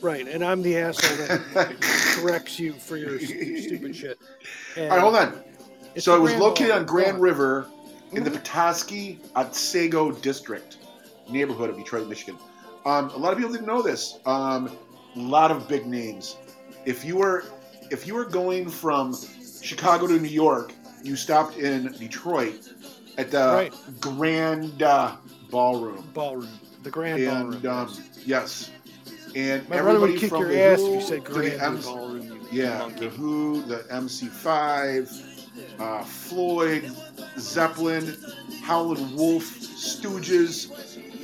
Speaker 2: right, and I'm the asshole that corrects you for your stupid shit. And
Speaker 1: right, hold on.
Speaker 2: It's
Speaker 1: So it was located on Grand. River in the
Speaker 2: Mhm.
Speaker 1: Petoskey Otsego District neighborhood of Detroit, Michigan. Um, a lot of people didn't know this. Um, a lot of big names. If you were if you were going from Chicago to New York, you stopped in Detroit at the
Speaker 2: Right.
Speaker 1: Grand uh, Ballroom.
Speaker 2: Ballroom, the Grand
Speaker 1: And
Speaker 2: Ballroom.
Speaker 1: um, yes, and
Speaker 2: My
Speaker 1: everybody
Speaker 2: would kick
Speaker 1: from
Speaker 2: your
Speaker 1: the
Speaker 2: ass
Speaker 1: Who
Speaker 2: if you said Grand
Speaker 1: MC
Speaker 2: Ballroom. You
Speaker 1: yeah, the Who, the MC5, uh, Floyd, Zeppelin, Howlin' Wolf, Stooges,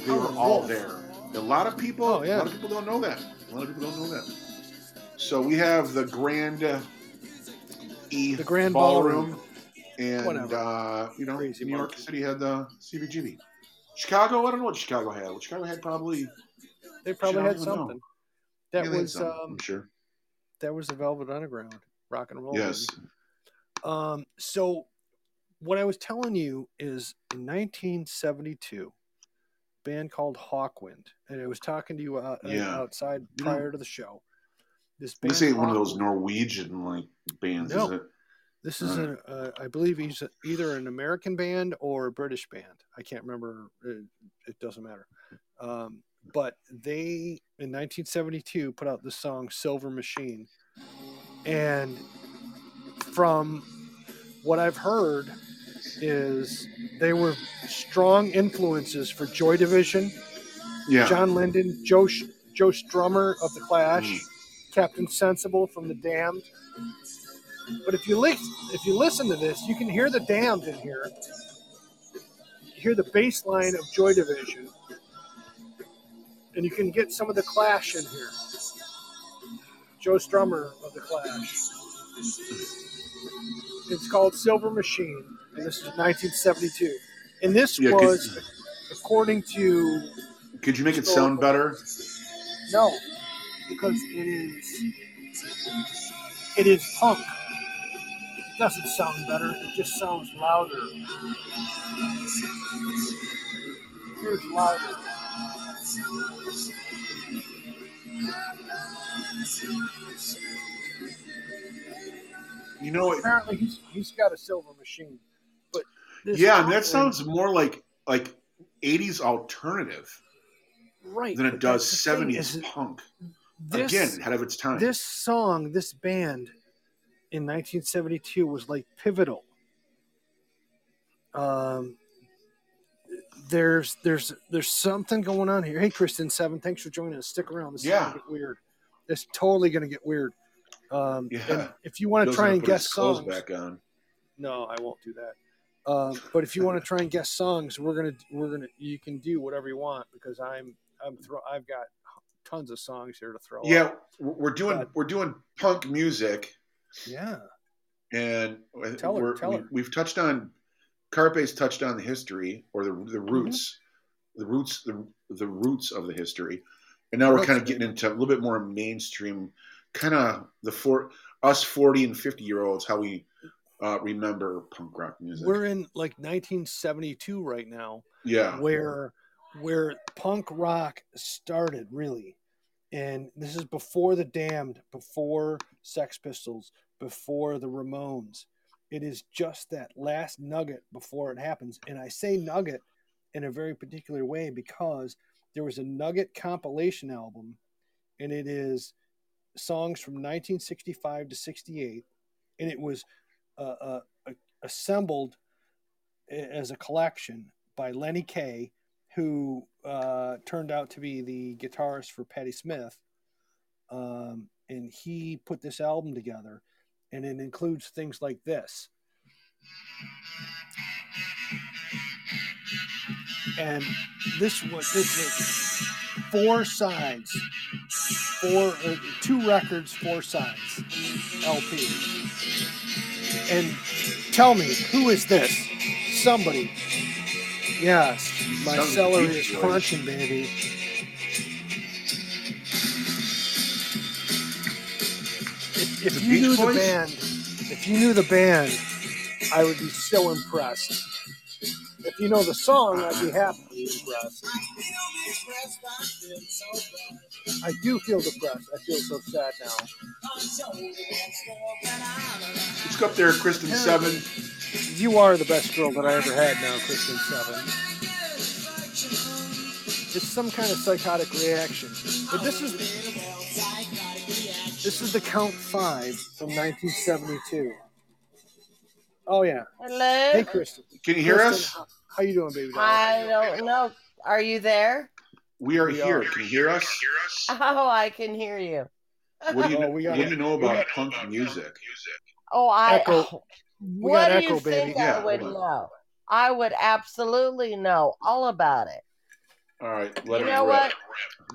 Speaker 1: They were
Speaker 2: Howlin'
Speaker 1: all
Speaker 2: Wolf.
Speaker 1: there. A lot of people.
Speaker 2: Oh, yeah.
Speaker 1: A lot of people don't know that. A lot of people don't know that. So we have the Grand uh, E
Speaker 2: The Grand Ballroom,
Speaker 1: and
Speaker 2: Whatever.
Speaker 1: uh, you know,
Speaker 2: Crazy
Speaker 1: New York
Speaker 2: monkey.
Speaker 1: City had the CBGB. Chicago, I don't know what Chicago had. What Chicago had probably.
Speaker 2: They probably
Speaker 1: don't
Speaker 2: had
Speaker 1: know.
Speaker 2: something. That
Speaker 1: yeah, they had
Speaker 2: was um,
Speaker 1: I'm sure.
Speaker 2: that was the Velvet Underground, rock and roll.
Speaker 1: Yes.
Speaker 2: Um, so what I was telling you is in 1972, a band called Hawkwind, and I was talking to you uh,
Speaker 1: Yeah.
Speaker 2: outside prior to the show. This
Speaker 1: This
Speaker 2: band
Speaker 1: ain't one of those Norwegian like bands,
Speaker 2: No.
Speaker 1: is it?
Speaker 2: This is, an, uh, I believe, he's either an American band or a British band. I can't remember. It, it doesn't matter. Um, but they, in 1972, put out the song "Silver Machine," and from what I've heard, is they were strong influences for Joy Division,
Speaker 1: Yeah.
Speaker 2: John Lydon, Joe Joe Strummer of the Clash,
Speaker 1: Mm.
Speaker 2: Captain Sensible from the Damned. But if you li- if you listen to this, you can hear the Damned in here. You hear the bass line of Joy Division, and you can get some of the Clash in here. Joe Strummer of the Clash. It's called Silver Machine, and this is 1972. And this
Speaker 1: Yeah, could-
Speaker 2: was, according to
Speaker 1: Could you make it sound better?
Speaker 2: no, because it is it is punk. It doesn't sound better. It just sounds louder. Here's louder.
Speaker 1: You know what?
Speaker 2: Apparently, he's he's got a silver machine. But
Speaker 1: Yeah, mean, that sounds more like like 80s alternative
Speaker 2: right
Speaker 1: than it does
Speaker 2: that's the thing,
Speaker 1: 70s
Speaker 2: is
Speaker 1: punk.
Speaker 2: This,
Speaker 1: Again, ahead of its time.
Speaker 2: this song, this band in 1972 was like pivotal. Um, there's there's there's something going on here. Hey, Kristen Seven, thanks for joining us. Stick around. This is
Speaker 1: Yeah.
Speaker 2: gonna get weird. It's totally gonna get weird. Um,
Speaker 1: Yeah.
Speaker 2: and if you want to try and guess songs,
Speaker 1: back on.
Speaker 2: no, I won't do that. Um, but if you want to try and guess songs, we're gonna we're gonna you can do whatever you want because I'm I'm throw I've got tons of songs here to throw. out.
Speaker 1: Yeah, we're doing
Speaker 2: But-
Speaker 1: we're doing punk music,
Speaker 2: yeah.
Speaker 1: and
Speaker 2: Tell her,
Speaker 1: we're,
Speaker 2: tell
Speaker 1: we,
Speaker 2: her.
Speaker 1: we've touched on Carpe's touched on the history or the
Speaker 2: Mm-hmm.
Speaker 1: the roots, the roots the the roots of the history, and now we're kind of getting into a little bit more mainstream, kind of the for us forty and fifty year olds how we uh, remember punk rock music.
Speaker 2: We're in like 1972 right now,
Speaker 1: yeah,
Speaker 2: where where punk rock started really, and this is before the Damned, before Sex Pistols, before the Ramones. It is just that last nugget before it happens, and I say nugget in a very particular way because there was a nugget compilation album, and it is songs from 1965 to 68, and it was uh, uh, assembled as a collection by Lenny Kaye, who uh, turned out to be the guitarist for Patti Smith. Um, and he put this album together, and it includes things like this. And this was this is four sides, four uh, two records, four sides, LP. And tell me, who is this? Somebody. Yes, my
Speaker 1: Sounds
Speaker 2: celery is crunching, baby. If, if you knew the band, if you knew the band, I would be so impressed. If you know the song, I'd be happy to be impressed. I do feel depressed. I feel so sad now.
Speaker 1: let's go up there, Kristen Seven.
Speaker 2: You are the best girl that I ever had now, Kristen Seven. It's some kind of psychotic reaction. But this is this is the Count Five from 1972. Oh yeah.
Speaker 5: Hello.
Speaker 2: Hey, Kristen.
Speaker 1: Can you hear
Speaker 2: Kristen,
Speaker 1: us?
Speaker 2: How, how you doing, baby doll?
Speaker 5: I don't know. Are you there?
Speaker 1: We are
Speaker 2: We
Speaker 1: here.
Speaker 2: are.
Speaker 1: Can you hear us?
Speaker 5: Oh, I can hear you.
Speaker 1: What do you,
Speaker 2: Oh,
Speaker 1: know,
Speaker 2: we
Speaker 1: what do you know about
Speaker 2: got-
Speaker 1: punk music?
Speaker 5: Oh, I.
Speaker 2: Echo.
Speaker 5: oh,
Speaker 2: We
Speaker 5: what do
Speaker 2: echo,
Speaker 5: you
Speaker 2: baby.
Speaker 5: think
Speaker 1: Yeah,
Speaker 5: I would know? I would absolutely know all about it.
Speaker 1: All right, let
Speaker 5: you know
Speaker 1: rip.
Speaker 5: what?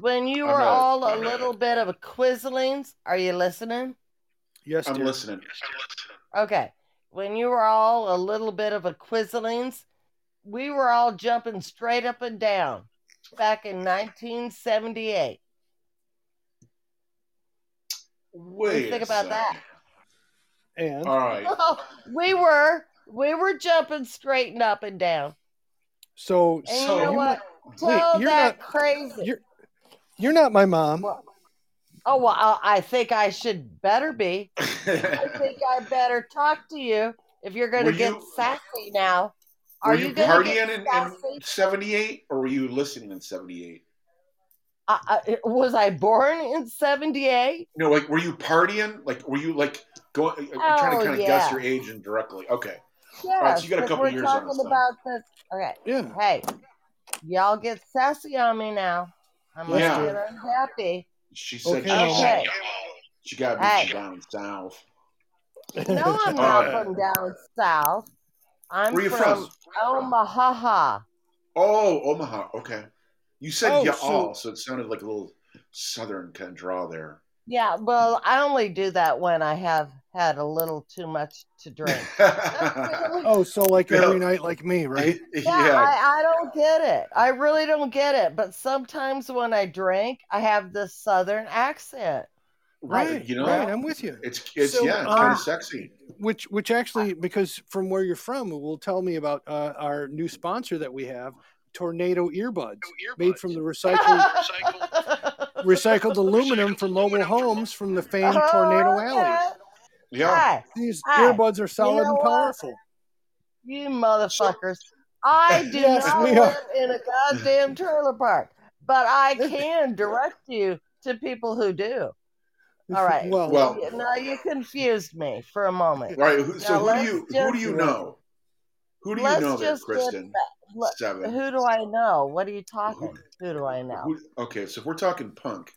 Speaker 5: When you
Speaker 1: I'm
Speaker 5: were
Speaker 1: ready.
Speaker 5: all a
Speaker 1: I'm ready.
Speaker 5: little bit of a quizzlings, are you listening?
Speaker 2: Yes,
Speaker 1: I'm
Speaker 2: dear.
Speaker 1: listening.
Speaker 5: Okay. When you were all a little bit of a quizzlings, we were all jumping straight up and down back in 1978.
Speaker 1: Wait.
Speaker 5: What do you think about that?
Speaker 2: And
Speaker 1: All right.
Speaker 5: we were we were jumping straight and up and down.
Speaker 2: so,
Speaker 5: And
Speaker 1: So-
Speaker 5: you know
Speaker 2: you're
Speaker 5: what?
Speaker 2: not-
Speaker 5: Tell
Speaker 2: you're
Speaker 5: that
Speaker 2: not-
Speaker 5: crazy.
Speaker 2: you're you're not my mom.
Speaker 5: Well, Oh well, I I think I should better be. I think I better talk to you if you're going to get
Speaker 1: you-
Speaker 5: sassy now.
Speaker 1: were
Speaker 5: Are
Speaker 1: you,
Speaker 5: you,
Speaker 1: partying in, in 78 or were you listening in 78?
Speaker 5: I, I, was I born in '78?
Speaker 1: No, like were you partying? Like were you like going? I'm trying to
Speaker 5: Oh,
Speaker 1: kind of guess your age indirectly. Okay.
Speaker 5: Yes.
Speaker 1: right, so you got a couple
Speaker 5: we're
Speaker 1: years on
Speaker 5: talking
Speaker 1: then.
Speaker 5: about this. Okay.
Speaker 2: Yeah.
Speaker 5: Hey, y'all get sassy on me now. I'm
Speaker 1: Yeah.
Speaker 5: get unhappy.
Speaker 1: She said
Speaker 2: Okay,
Speaker 1: she,
Speaker 2: Mom.
Speaker 5: Okay.
Speaker 1: she got me
Speaker 5: Hey.
Speaker 1: down south.
Speaker 5: No, I'm not
Speaker 1: Uh,
Speaker 5: from down south. I'm
Speaker 1: Where you
Speaker 5: from,
Speaker 1: from?
Speaker 5: Omaha.
Speaker 1: Oh, Omaha. Okay. You said
Speaker 2: Oh,
Speaker 1: yeah,
Speaker 2: so-
Speaker 1: so it sounded like a little southern kind of draw there.
Speaker 5: Yeah, well, I only do that when I have had a little too much to drink.
Speaker 2: Oh, so like
Speaker 1: Yeah.
Speaker 2: every night, like me, right?
Speaker 1: yeah.
Speaker 5: Yeah, I, I don't get it. I really don't get it. But sometimes when I drink, I have this southern accent.
Speaker 2: Right.
Speaker 1: you know-
Speaker 2: right. I'm with you.
Speaker 1: It's it's
Speaker 2: So,
Speaker 1: yeah, it's
Speaker 2: uh,
Speaker 1: kind of sexy.
Speaker 2: Which, which actually, because from where you're from, will tell me about uh, our new sponsor that we have, Tornado Earbuds, made from the recycled recycled aluminum from mobile homes from the famed Tornado
Speaker 5: Oh,
Speaker 2: Alley.
Speaker 5: okay.
Speaker 1: Yeah.
Speaker 5: Hey,
Speaker 2: These
Speaker 5: Hey,
Speaker 2: earbuds are solid
Speaker 5: know
Speaker 2: and
Speaker 5: what?
Speaker 2: powerful.
Speaker 5: you motherfuckers. I do
Speaker 2: Yes,
Speaker 5: not live in a goddamn trailer park, but I can direct you to people who do. All right.
Speaker 2: Well,
Speaker 1: Well-
Speaker 5: You- Now you confused me for a moment.
Speaker 1: Right. Who, so
Speaker 5: Now,
Speaker 1: who do
Speaker 5: let's
Speaker 1: you who do you know? Who do you
Speaker 5: Let's
Speaker 1: know there,
Speaker 5: just get
Speaker 1: Kristen?
Speaker 5: back- let-
Speaker 1: Seven.
Speaker 5: Who do I know? What are you talking? Who do I know?
Speaker 1: Who, okay, so if we're talking punk,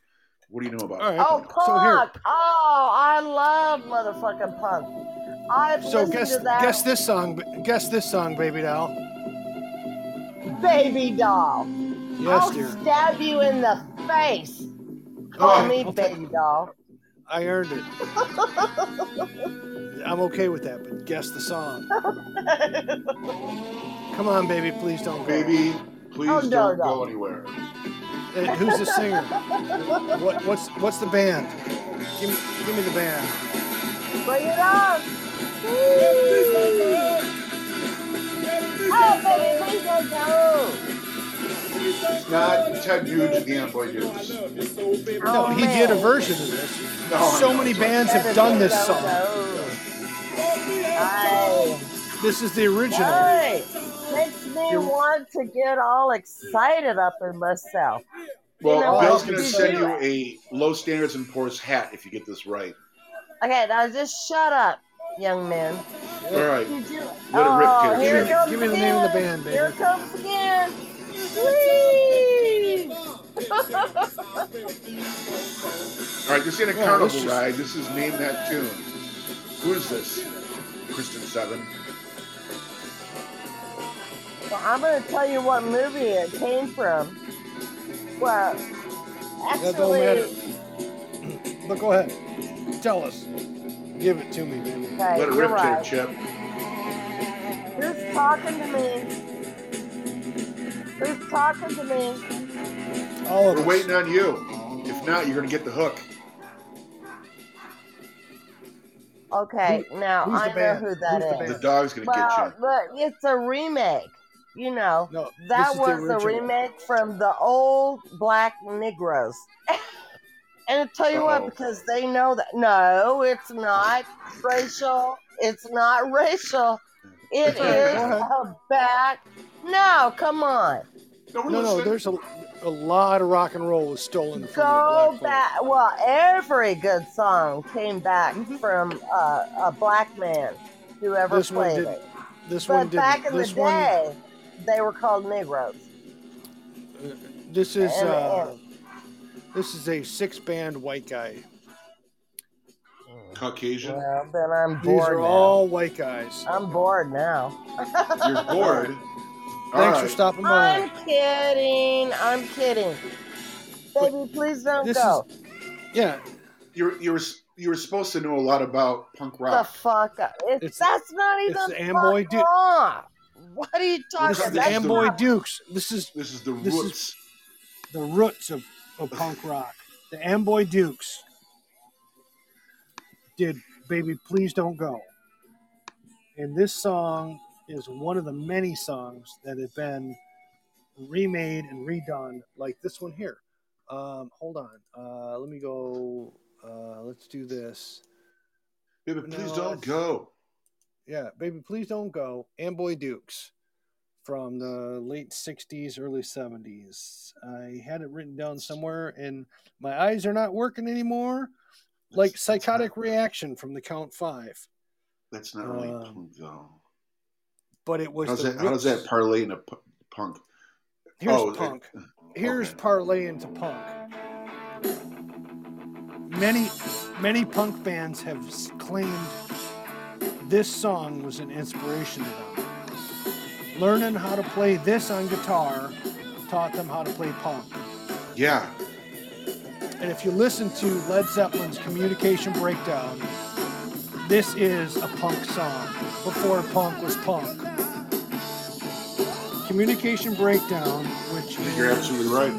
Speaker 1: what do you know about?
Speaker 2: All right.
Speaker 5: Oh,
Speaker 1: punk?
Speaker 5: punk!
Speaker 2: So here-
Speaker 5: Oh, I love motherfucking punk. I've
Speaker 2: so
Speaker 5: listened
Speaker 2: guess
Speaker 5: to that
Speaker 2: guess this song. Guess this song, baby doll.
Speaker 5: baby doll.
Speaker 2: Yes,
Speaker 5: I'll
Speaker 2: dear.
Speaker 5: stab you in the face. Call
Speaker 1: Oh,
Speaker 5: me
Speaker 2: I'll take-
Speaker 5: baby doll.
Speaker 2: I earned it. I'm okay with that, but guess the song. Come on, baby, please don't go.
Speaker 1: Baby, please
Speaker 5: Oh, no,
Speaker 1: don't
Speaker 5: no.
Speaker 1: go anywhere.
Speaker 2: Uh, who's the singer? What, what's what's the band? Give me, give me the band.
Speaker 5: Bring it on. Oh, baby, please don't go.
Speaker 1: It's not Ted Hughes and the Amboy Dukes.
Speaker 2: No,
Speaker 5: Oh,
Speaker 2: he did a version of this.
Speaker 1: No,
Speaker 2: so many bands have done this song.
Speaker 5: go. Aye.
Speaker 2: This is the original.
Speaker 5: Hey, makes me want to get all excited up in myself.
Speaker 1: Well,
Speaker 5: You know
Speaker 1: Bill's going to
Speaker 2: Did
Speaker 1: send
Speaker 5: you-
Speaker 1: you a low standards and poor's hat if you get this right.
Speaker 5: Okay, now just shut up, young man.
Speaker 1: All right.
Speaker 5: You?
Speaker 1: Let it rip,
Speaker 5: oh,
Speaker 1: kid.
Speaker 5: here
Speaker 1: Give
Speaker 5: it
Speaker 1: me-
Speaker 5: comes
Speaker 2: give me the name of the
Speaker 5: again.
Speaker 2: band, baby.
Speaker 5: Here it comes again. Whee!
Speaker 1: All right, this ain't a
Speaker 2: Yeah,
Speaker 1: carnival
Speaker 2: let's just-
Speaker 1: ride. This is Name That Tune. Who is this? Kristen Seven.
Speaker 5: Well, I'm going to tell you what movie it came from. Well,
Speaker 2: That don't matter.
Speaker 5: actually,
Speaker 2: But go ahead. Tell us. Give it to me, baby.
Speaker 5: okay,
Speaker 1: Let it
Speaker 5: you're
Speaker 1: rip,
Speaker 5: right.
Speaker 1: Chip.
Speaker 5: Who's talking to me? Who's talking to me?
Speaker 2: All of
Speaker 1: We're
Speaker 2: us.
Speaker 1: waiting on you. If not, you're going to get the hook.
Speaker 5: Okay, now I know
Speaker 2: band?
Speaker 5: who that
Speaker 2: Who's the
Speaker 5: is.
Speaker 1: The dog's going to
Speaker 5: Well,
Speaker 1: get you.
Speaker 5: but it's a remake. You know,
Speaker 2: No, this
Speaker 5: that
Speaker 2: is the
Speaker 5: was a remake from the old Black Negroes. and I tell you
Speaker 1: Uh-oh.
Speaker 5: what, because they know that no, it's not racial. It's not racial. It is Go a back. No, come on.
Speaker 1: No,
Speaker 2: No, no, there's a, a lot of rock and roll was stolen from
Speaker 5: Go
Speaker 2: the Black
Speaker 5: back. Well, every good song came back
Speaker 2: Mhm.
Speaker 5: from uh, a black man who ever
Speaker 2: This one
Speaker 5: played
Speaker 2: did-
Speaker 5: it.
Speaker 2: This
Speaker 5: But
Speaker 2: one didn't.
Speaker 5: back in
Speaker 2: this
Speaker 5: the
Speaker 2: one,
Speaker 5: day, they were called Negroes.
Speaker 2: this is
Speaker 5: And-
Speaker 2: uh,
Speaker 5: and-
Speaker 2: this is a six-band white guy.
Speaker 1: Caucasian.
Speaker 5: Well, then I'm
Speaker 2: These
Speaker 5: bored
Speaker 2: are
Speaker 5: now.
Speaker 2: all white guys.
Speaker 5: I'm bored now.
Speaker 1: You're bored. All
Speaker 2: Thanks for stopping by.
Speaker 5: I'm kidding. I'm kidding. Baby, please don't go.
Speaker 2: is yeah.
Speaker 1: You're you're you're supposed to know a lot about punk rock.
Speaker 5: the fuck. It's,
Speaker 2: It's-
Speaker 5: that's not
Speaker 2: it's
Speaker 5: even
Speaker 2: the Amboy
Speaker 5: punk
Speaker 2: Duke.
Speaker 5: rock. What are you talking
Speaker 2: This is
Speaker 5: about?
Speaker 2: the
Speaker 1: That's
Speaker 2: Amboy
Speaker 5: not-
Speaker 2: Dukes. This is
Speaker 1: This is the
Speaker 2: This is-
Speaker 1: roots.
Speaker 2: the roots of, of punk rock. The Amboy Dukes did Baby Please Don't Go. And this song is one of the many songs that have been remade and redone, like this one here. Um, hold on. Uh, let me go. Uh, let's do this.
Speaker 1: Baby,
Speaker 2: No,
Speaker 1: please don't go.
Speaker 2: Yeah, Baby Please Don't Go. Amboy Dukes from the late 60s, early 70s. I had it written down somewhere, and my eyes are not working anymore. Like
Speaker 1: That's- that's
Speaker 2: psychotic reaction from the Count Five.
Speaker 1: That's not really
Speaker 2: Um,
Speaker 1: punk though.
Speaker 2: But it was
Speaker 1: How's that? How does that parlay into pu- punk?
Speaker 2: Here's
Speaker 1: oh, it-
Speaker 2: punk. Here's
Speaker 1: okay.
Speaker 2: parlay into punk. Many, many punk bands have claimed this song was an inspiration to them. Learning how to play this on guitar taught them how to play punk.
Speaker 1: Yeah,
Speaker 2: And if you listen to Led Zeppelin's Communication Breakdown, this is a punk song before punk was punk. Communication Breakdown, which
Speaker 1: You're absolutely right.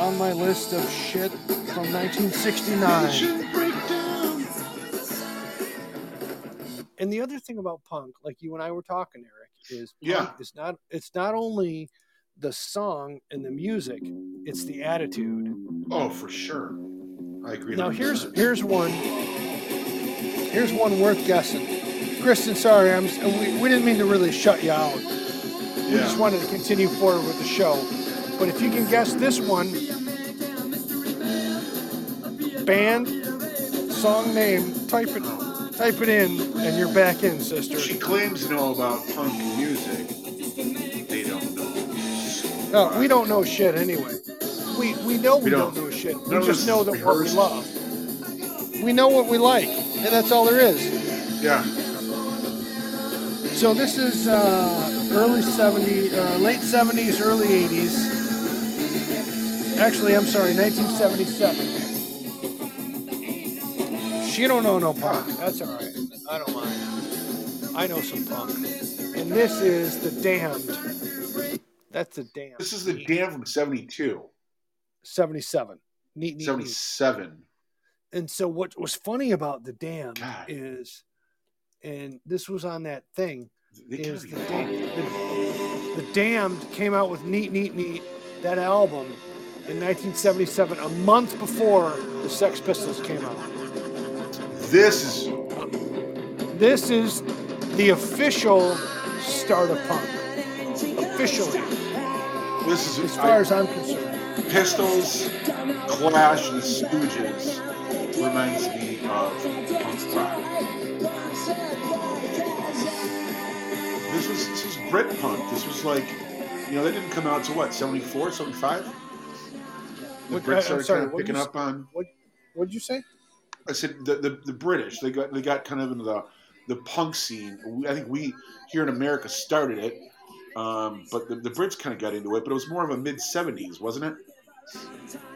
Speaker 2: on my list of shit from 1969. And the other thing about punk, like you and I were talking, Eric, is
Speaker 1: Yeah.
Speaker 2: is not it's not only the song and the music, it's the attitude.
Speaker 1: Oh, for sure. I agree.
Speaker 2: Now
Speaker 1: 100%.
Speaker 2: here's here's one. Here's one worth guessing. Kristen, sorry, I'm we, we didn't mean to really shut you out. We just wanted to continue forward with the show. But if you can guess this one, band, song name, type it type it in, and you're back in, sister.
Speaker 1: She claims to know about punk music. They don't know.
Speaker 2: No, we don't know shit anyway. We we know we,
Speaker 1: We
Speaker 2: don't.
Speaker 1: don't.
Speaker 2: know shit. We just know that what we love. We know what we like, and that's all there is.
Speaker 1: Yeah.
Speaker 2: So this is uh, early 70s, uh, late 70s, early 80s. Actually, I'm sorry, 1977. She don't know no punk. That's all right. I don't mind. I know some punk. And this is the Damned. That's the Damned.
Speaker 1: This is the Dam from 72,
Speaker 2: 77. Neat, neat, neat.
Speaker 1: 77.
Speaker 2: And so what was funny about the Damned
Speaker 1: God.
Speaker 2: is, and this was on that thing,
Speaker 1: They
Speaker 2: is the,
Speaker 1: punk.
Speaker 2: Dam- the, the Damned came out with Neat Neat Neat, that album, in 1977, a month before the Sex Pistols came out.
Speaker 1: This is
Speaker 2: This is the official start of punk. Officially,
Speaker 1: this is
Speaker 2: as far as I'm concerned.
Speaker 1: Pistols, Clash, and Stooges reminds me of punk rock. This was this was Brit punk. This was like, you know, they didn't come out to what 74, 75? The
Speaker 2: What-
Speaker 1: Brits
Speaker 2: I-
Speaker 1: started
Speaker 2: sorry,
Speaker 1: kind of picking
Speaker 2: you
Speaker 1: up on.
Speaker 2: What'd you say?
Speaker 1: I said the, the the British they got they got kind of into the the punk scene. We, I think we here in America started it, um, but the, the Brits kind of got into it. But it was more of a mid '70s, wasn't it?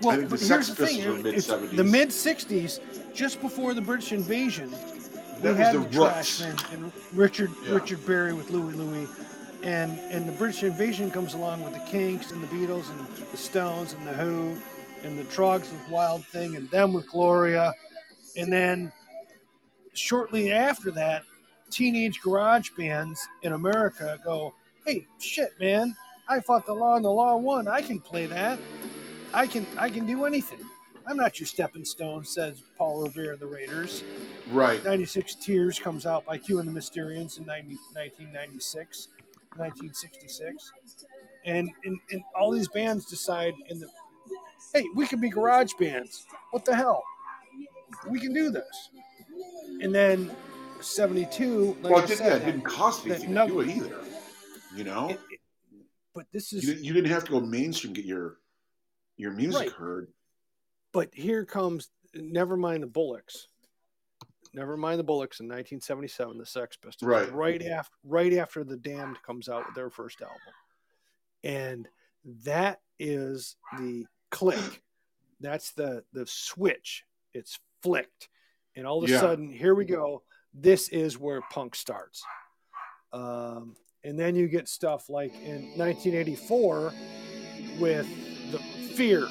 Speaker 2: Well,
Speaker 1: I think the Sex
Speaker 2: here's the thing:
Speaker 1: Pistols were
Speaker 2: it's
Speaker 1: mid-seventies.
Speaker 2: the mid '60s, just before the British invasion.
Speaker 1: That
Speaker 2: we had the,
Speaker 1: Roots.
Speaker 2: Trashmen and Richard
Speaker 1: Yeah.
Speaker 2: Richard Berry with Louie Louie, and and the British invasion comes along with the Kinks and the Beatles and the Stones and the Who, and the Troggs with Wild Thing and them with Gloria, and then shortly after that, teenage garage bands in America go, "Hey, shit, man! I fought the law and the law won. I can play that. I can I can do anything. I'm not your stepping stone," says Paul Revere of the Raiders.
Speaker 1: Right.
Speaker 2: 96 Tears comes out by Q and the Mysterians in 90, 1996, 1966. And, and, and all these bands decide in the, hey, we can be garage bands. What the hell? We can do this. And then 72, like
Speaker 1: well, it, did,
Speaker 2: said,
Speaker 1: yeah, it didn't cost anything to do it either. You know,
Speaker 2: it- it- but this is,
Speaker 1: didn't- you didn't have to go mainstream get your your music
Speaker 2: Right.
Speaker 1: heard.
Speaker 2: but here comes, never mind the Bollocks. Never mind the Bollocks in 1977, the Sex Pistols.
Speaker 1: Right.
Speaker 2: Right after, right after the Damned comes out with their first album, and that is the click. That's the the switch. It's flicked, and all of a
Speaker 1: Yeah.
Speaker 2: sudden, here we go. This is where punk starts. Um, and then you get stuff like in 1984 with the Fear.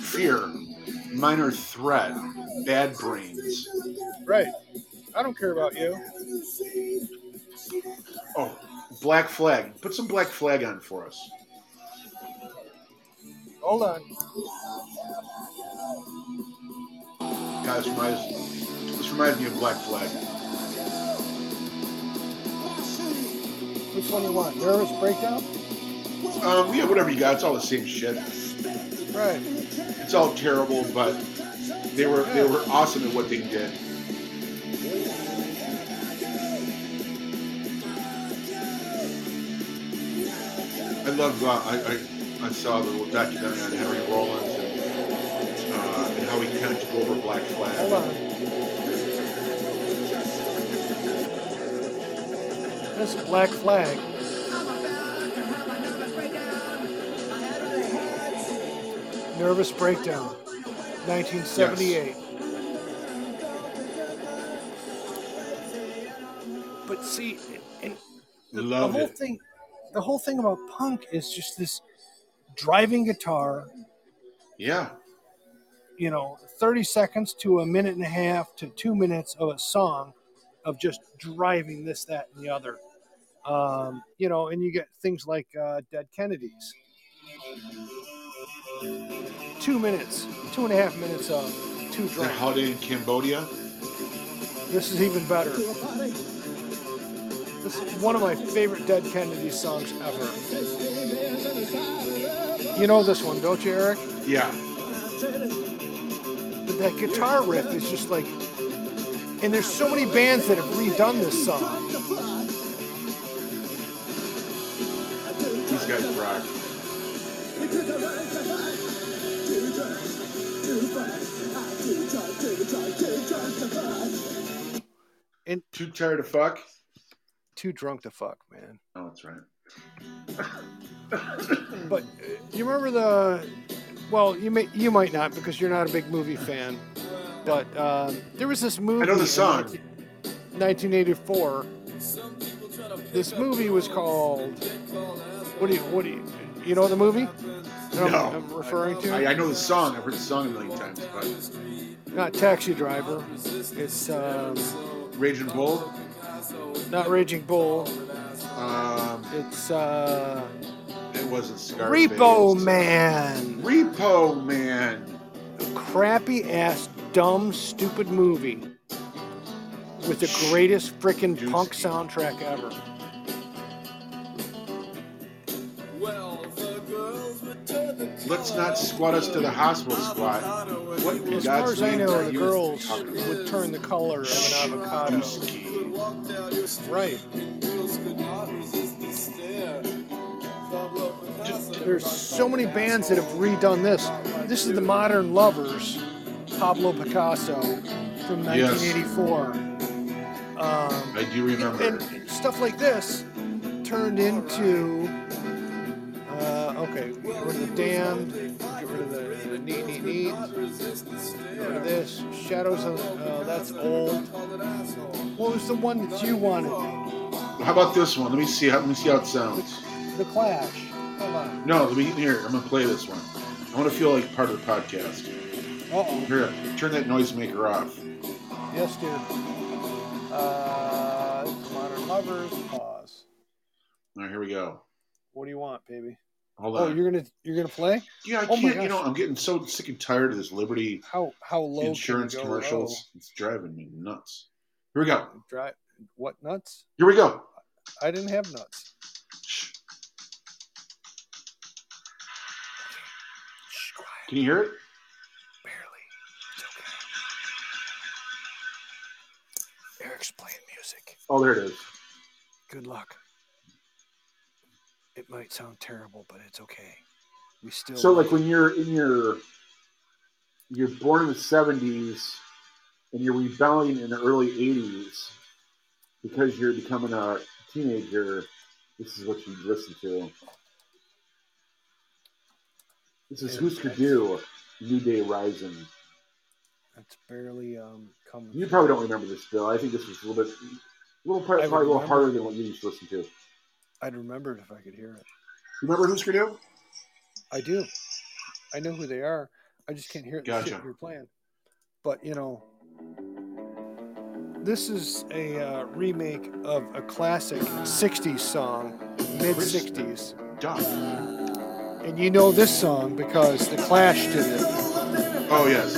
Speaker 1: Fear, Minor Threat, Bad Brains.
Speaker 2: Right. I don't care about you.
Speaker 1: Oh, Black Flag. Put some Black Flag on for us.
Speaker 2: Hold on.
Speaker 1: Guys, reminds, this reminds me of Black Flag.
Speaker 2: Which one do you want? Nervous breakdown?
Speaker 1: Um, yeah, whatever you got. It's all the same shit.
Speaker 2: Right.
Speaker 1: It's all terrible, but they were they were awesome at what they did. I love. Uh, I, I I saw the little documentary on Henry Rollins and, uh, and how he kind of took over Black
Speaker 2: Hold
Speaker 1: Flag.
Speaker 2: on. This is Black Flag. Nervous breakdown. 1978. But see, and the, the whole
Speaker 1: it.
Speaker 2: thing the whole thing about punk is just this driving guitar
Speaker 1: Yeah,
Speaker 2: you know 30 seconds to a minute and a half to two minutes of a song of just driving this that and the other. Um, you know and you get things like uh, dead kennedys. Two minutes two and a half minutes of two drums.
Speaker 1: Holiday in Cambodia.
Speaker 2: this is even better. This is one of my favorite dead kennedys songs ever you know this one don't you eric
Speaker 1: Yeah,
Speaker 2: But that guitar riff is just like, and there's so many bands that have redone this song.
Speaker 1: these guys rock.
Speaker 2: And
Speaker 1: Too tired to fuck.
Speaker 2: too drunk to fuck, man.
Speaker 1: Oh, that's right.
Speaker 2: But uh, you remember the? Well, you may you might not because you're not a big movie fan. But um, there was this movie.
Speaker 1: I know the song.
Speaker 2: 1984. This movie was called. What do you what do you you know the movie? that I'm-
Speaker 1: No.
Speaker 2: I'm referring to.
Speaker 1: I, I know the song. I've heard the song a million times. But
Speaker 2: not Taxi Driver. It's um,
Speaker 1: Raging Bull.
Speaker 2: not Raging Bull.
Speaker 1: Um,
Speaker 2: It's uh,
Speaker 1: it wasn't Scarface.
Speaker 2: Repo Man.
Speaker 1: Repo Man.
Speaker 2: Crappy ass, dumb, stupid movie with the greatest freaking
Speaker 1: Juicy.
Speaker 2: punk soundtrack ever.
Speaker 1: Let's not squat us to the hospital squat. What in
Speaker 2: As
Speaker 1: God's
Speaker 2: far as I
Speaker 1: name
Speaker 2: know,
Speaker 1: are
Speaker 2: the
Speaker 1: you
Speaker 2: girls
Speaker 1: talking about?
Speaker 2: would turn the color of an avocado.
Speaker 1: Whiskey.
Speaker 2: Right. There's so many bands that have redone this. This is the Modern Lovers, Pablo Picasso from
Speaker 1: Yes.
Speaker 2: 1984. Um,
Speaker 1: I do remember.
Speaker 2: and stuff like this turned into uh, okay, get rid of the damned, get rid of the, the neat, neat, neat, get rid of this. Shadows of uh, that's old. What was the one that you wanted?
Speaker 1: How about this one? Let me see. How, let me see how it sounds.
Speaker 2: The Clash. Hold on.
Speaker 1: No, let me here. I'm gonna play this one. I want to feel like part of the podcast.
Speaker 2: Uh oh.
Speaker 1: Here, turn that noisemaker off.
Speaker 2: Yes, dude. Uh, Modern Lovers. Pause.
Speaker 1: All right, here we go.
Speaker 2: What do you want, baby?
Speaker 1: Hold
Speaker 2: Oh,
Speaker 1: on.
Speaker 2: you're gonna you're gonna play?
Speaker 1: yeah, I
Speaker 2: oh
Speaker 1: can't. You know. I'm getting so sick and tired of this Liberty
Speaker 2: How how low?
Speaker 1: insurance
Speaker 2: you go
Speaker 1: commercials. It's driving me nuts. Here we go.
Speaker 2: low? Dri what nuts?
Speaker 1: Here we go.
Speaker 2: I didn't have nuts.
Speaker 1: Shh.
Speaker 2: Shh, quiet.
Speaker 1: Can you hear it?
Speaker 2: Barely. It's okay. Eric's playing music.
Speaker 1: Oh, there it is.
Speaker 2: Good luck. It might sound terrible, but it's okay. We still
Speaker 1: So, like when you're in your you're born in the '70s and you're rebelling in the early '80s because you're becoming a teenager. This is what you listen to. This is Husker Du, New Day Rising.
Speaker 2: That's barely um coming.
Speaker 1: You probably don't remember this, Bill. I think this was a little bit, a little probably, probably a little harder than what you used to listen to.
Speaker 2: I'd remember it if I could hear it.
Speaker 1: remember Husker Du?
Speaker 2: I do. I know who they are. I just can't hear the
Speaker 1: Gotcha.
Speaker 2: shit you're playing. But you know, this is a uh, remake of a classic '60s song, mid '60s,
Speaker 1: Duh.
Speaker 2: and you know this song because the Clash did it.
Speaker 1: Oh yes.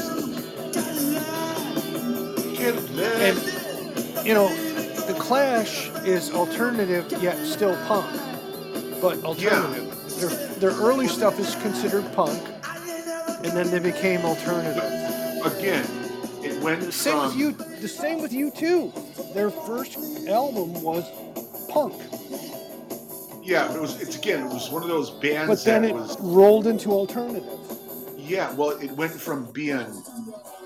Speaker 2: And you know, the Clash is alternative yet still punk, but alternative. Their their early stuff is considered punk, and then they became alternative.
Speaker 1: Again, it went
Speaker 2: same
Speaker 1: from
Speaker 2: with you. The same with you too. Their first album was punk,
Speaker 1: yeah, it was it's again it was one of those bands
Speaker 2: but then
Speaker 1: that
Speaker 2: it
Speaker 1: was
Speaker 2: rolled into alternative.
Speaker 1: yeah well it went from being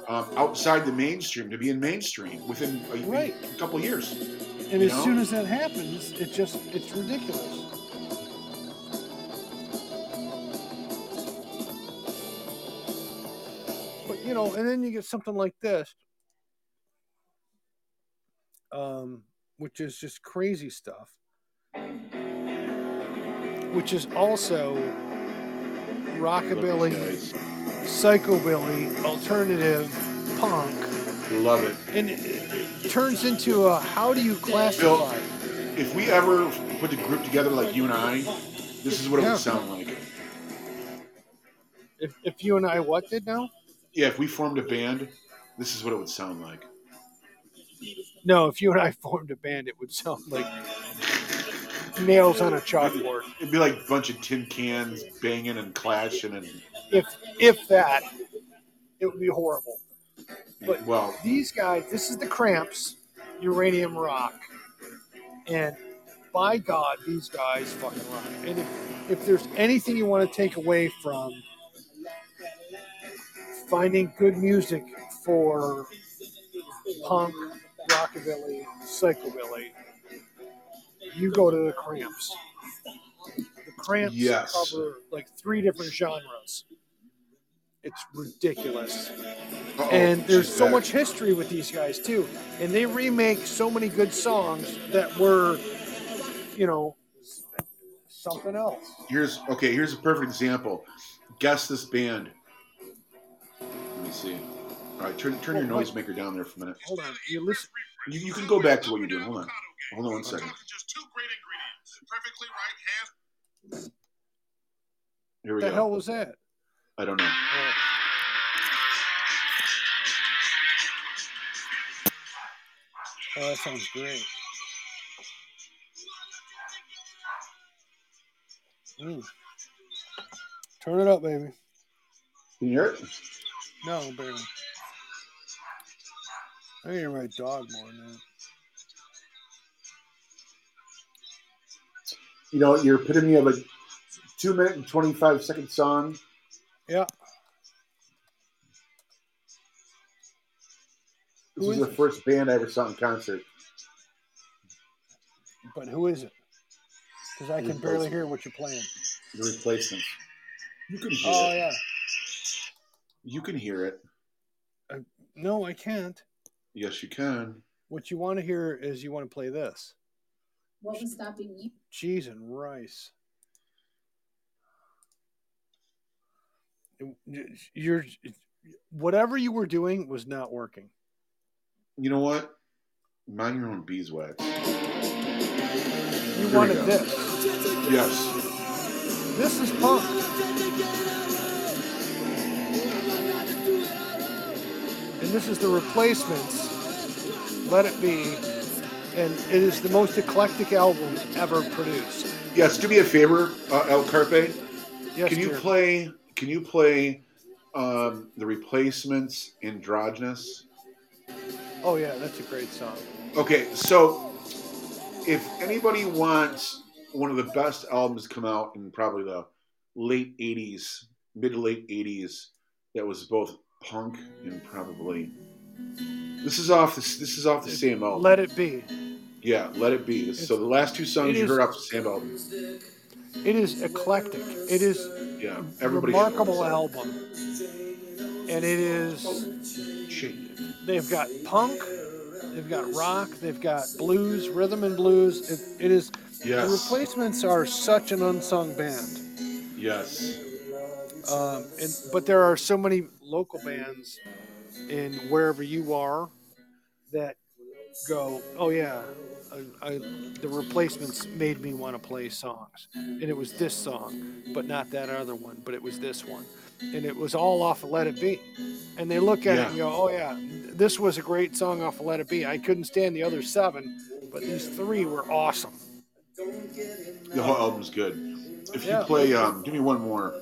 Speaker 1: um, outside the mainstream to being mainstream within a,
Speaker 2: Right.
Speaker 1: a couple years.
Speaker 2: And as
Speaker 1: know?
Speaker 2: soon as that happens, it just it's ridiculous. But you know, and then you get something like this, um, which is just crazy stuff, which is also rockabilly, psychobilly, alternative, punk,
Speaker 1: Love it.
Speaker 2: and it, it turns into a how do you classify?
Speaker 1: If we ever put the group together like you and I, this is what it
Speaker 2: Yeah.
Speaker 1: would sound like.
Speaker 2: If, if you and I what did now?
Speaker 1: Yeah, if we formed a band, this is what it would sound like.
Speaker 2: No, if you and I formed a band, it would sound like nails on a chalkboard.
Speaker 1: It'd be like a bunch of tin cans banging and clashing and
Speaker 2: If if that, it would be horrible. But-
Speaker 1: well,
Speaker 2: These guys, this is the Cramps, Uranium Rock, and by God, these guys fucking rock. And if if there's anything you want to take away from finding good music for punk, rockabilly, psychobilly, you go to the Cramps. The Cramps
Speaker 1: Yes.
Speaker 2: cover like three different genres. It's ridiculous.
Speaker 1: uh-oh,
Speaker 2: and there's so
Speaker 1: back.
Speaker 2: much history with these guys too. And they remake so many good songs that were, you know, something else.
Speaker 1: Here's okay. Here's a perfect example. Guess this band. Let me see. All right, turn turn your
Speaker 2: Well, what-
Speaker 1: noisemaker down there for a minute.
Speaker 2: Hold on, you listen.
Speaker 1: You, you can go back to what you're doing. Hold on. Hold on one second.
Speaker 6: Just two great ingredients. Perfectly right hand
Speaker 1: Here we
Speaker 2: What the hell was that?
Speaker 1: I don't know.
Speaker 2: Oh. Oh, that sounds great. Mm. Turn it up, baby.
Speaker 1: Can you hear it?
Speaker 2: No, baby. I hear my dog more than that.
Speaker 1: You know, your epitome of a two minute and twenty five second song.
Speaker 2: Yeah.
Speaker 1: This
Speaker 2: Who
Speaker 1: was
Speaker 2: is
Speaker 1: the
Speaker 2: it?
Speaker 1: first band I ever saw in concert.
Speaker 2: But who is it? Because I can barely hear what you're playing.
Speaker 1: The replacements. You can hear
Speaker 2: Oh
Speaker 1: it.
Speaker 2: yeah.
Speaker 1: You can hear it.
Speaker 2: No, I can't.
Speaker 1: Yes, you can.
Speaker 2: What you want to hear is you want to play this.
Speaker 7: What was stopping you?
Speaker 2: Cheese and rice. You're whatever you were doing was not working.
Speaker 1: You know what? Mind your own beeswax.
Speaker 2: You
Speaker 1: we
Speaker 2: wanted
Speaker 1: go.
Speaker 2: this.
Speaker 1: Yes.
Speaker 2: This is punk. This is the replacements. Let it be. And it is the most eclectic album ever produced.
Speaker 1: Yes. Do me a favor, uh, El Carpe.
Speaker 2: Yes,
Speaker 1: can you
Speaker 2: dear.
Speaker 1: play? Can you play um, the replacements? Androgynous.
Speaker 2: Oh yeah, that's a great song.
Speaker 1: Okay, so if anybody wants one of the best albums to come out in probably the late '80s, mid to late '80s, that was both punk and probably this is off this this is off the same album.
Speaker 2: Let it be.
Speaker 1: yeah, let it be. so the last two songs you
Speaker 2: is-
Speaker 1: heard off the same album.
Speaker 2: It is eclectic. It is
Speaker 1: Yeah,
Speaker 2: a
Speaker 1: everybody.
Speaker 2: remarkable album, and it is.
Speaker 1: Shit.
Speaker 2: They've got punk, they've got rock, they've got blues, rhythm and blues. It, it is. The replacements are such an unsung band.
Speaker 1: Yes.
Speaker 2: Um, and but there are so many local bands in wherever you are that go, oh yeah, I, I, the replacements made me want to play songs, and it was this song, but not that other one, but it was this one, and it was all off of Let It Be, and they look at it and go, oh yeah, this was a great song off of Let It Be. I couldn't stand the other seven, but these three were awesome.
Speaker 1: The whole album's good. If you
Speaker 2: Yeah.
Speaker 1: play, um, give me one more.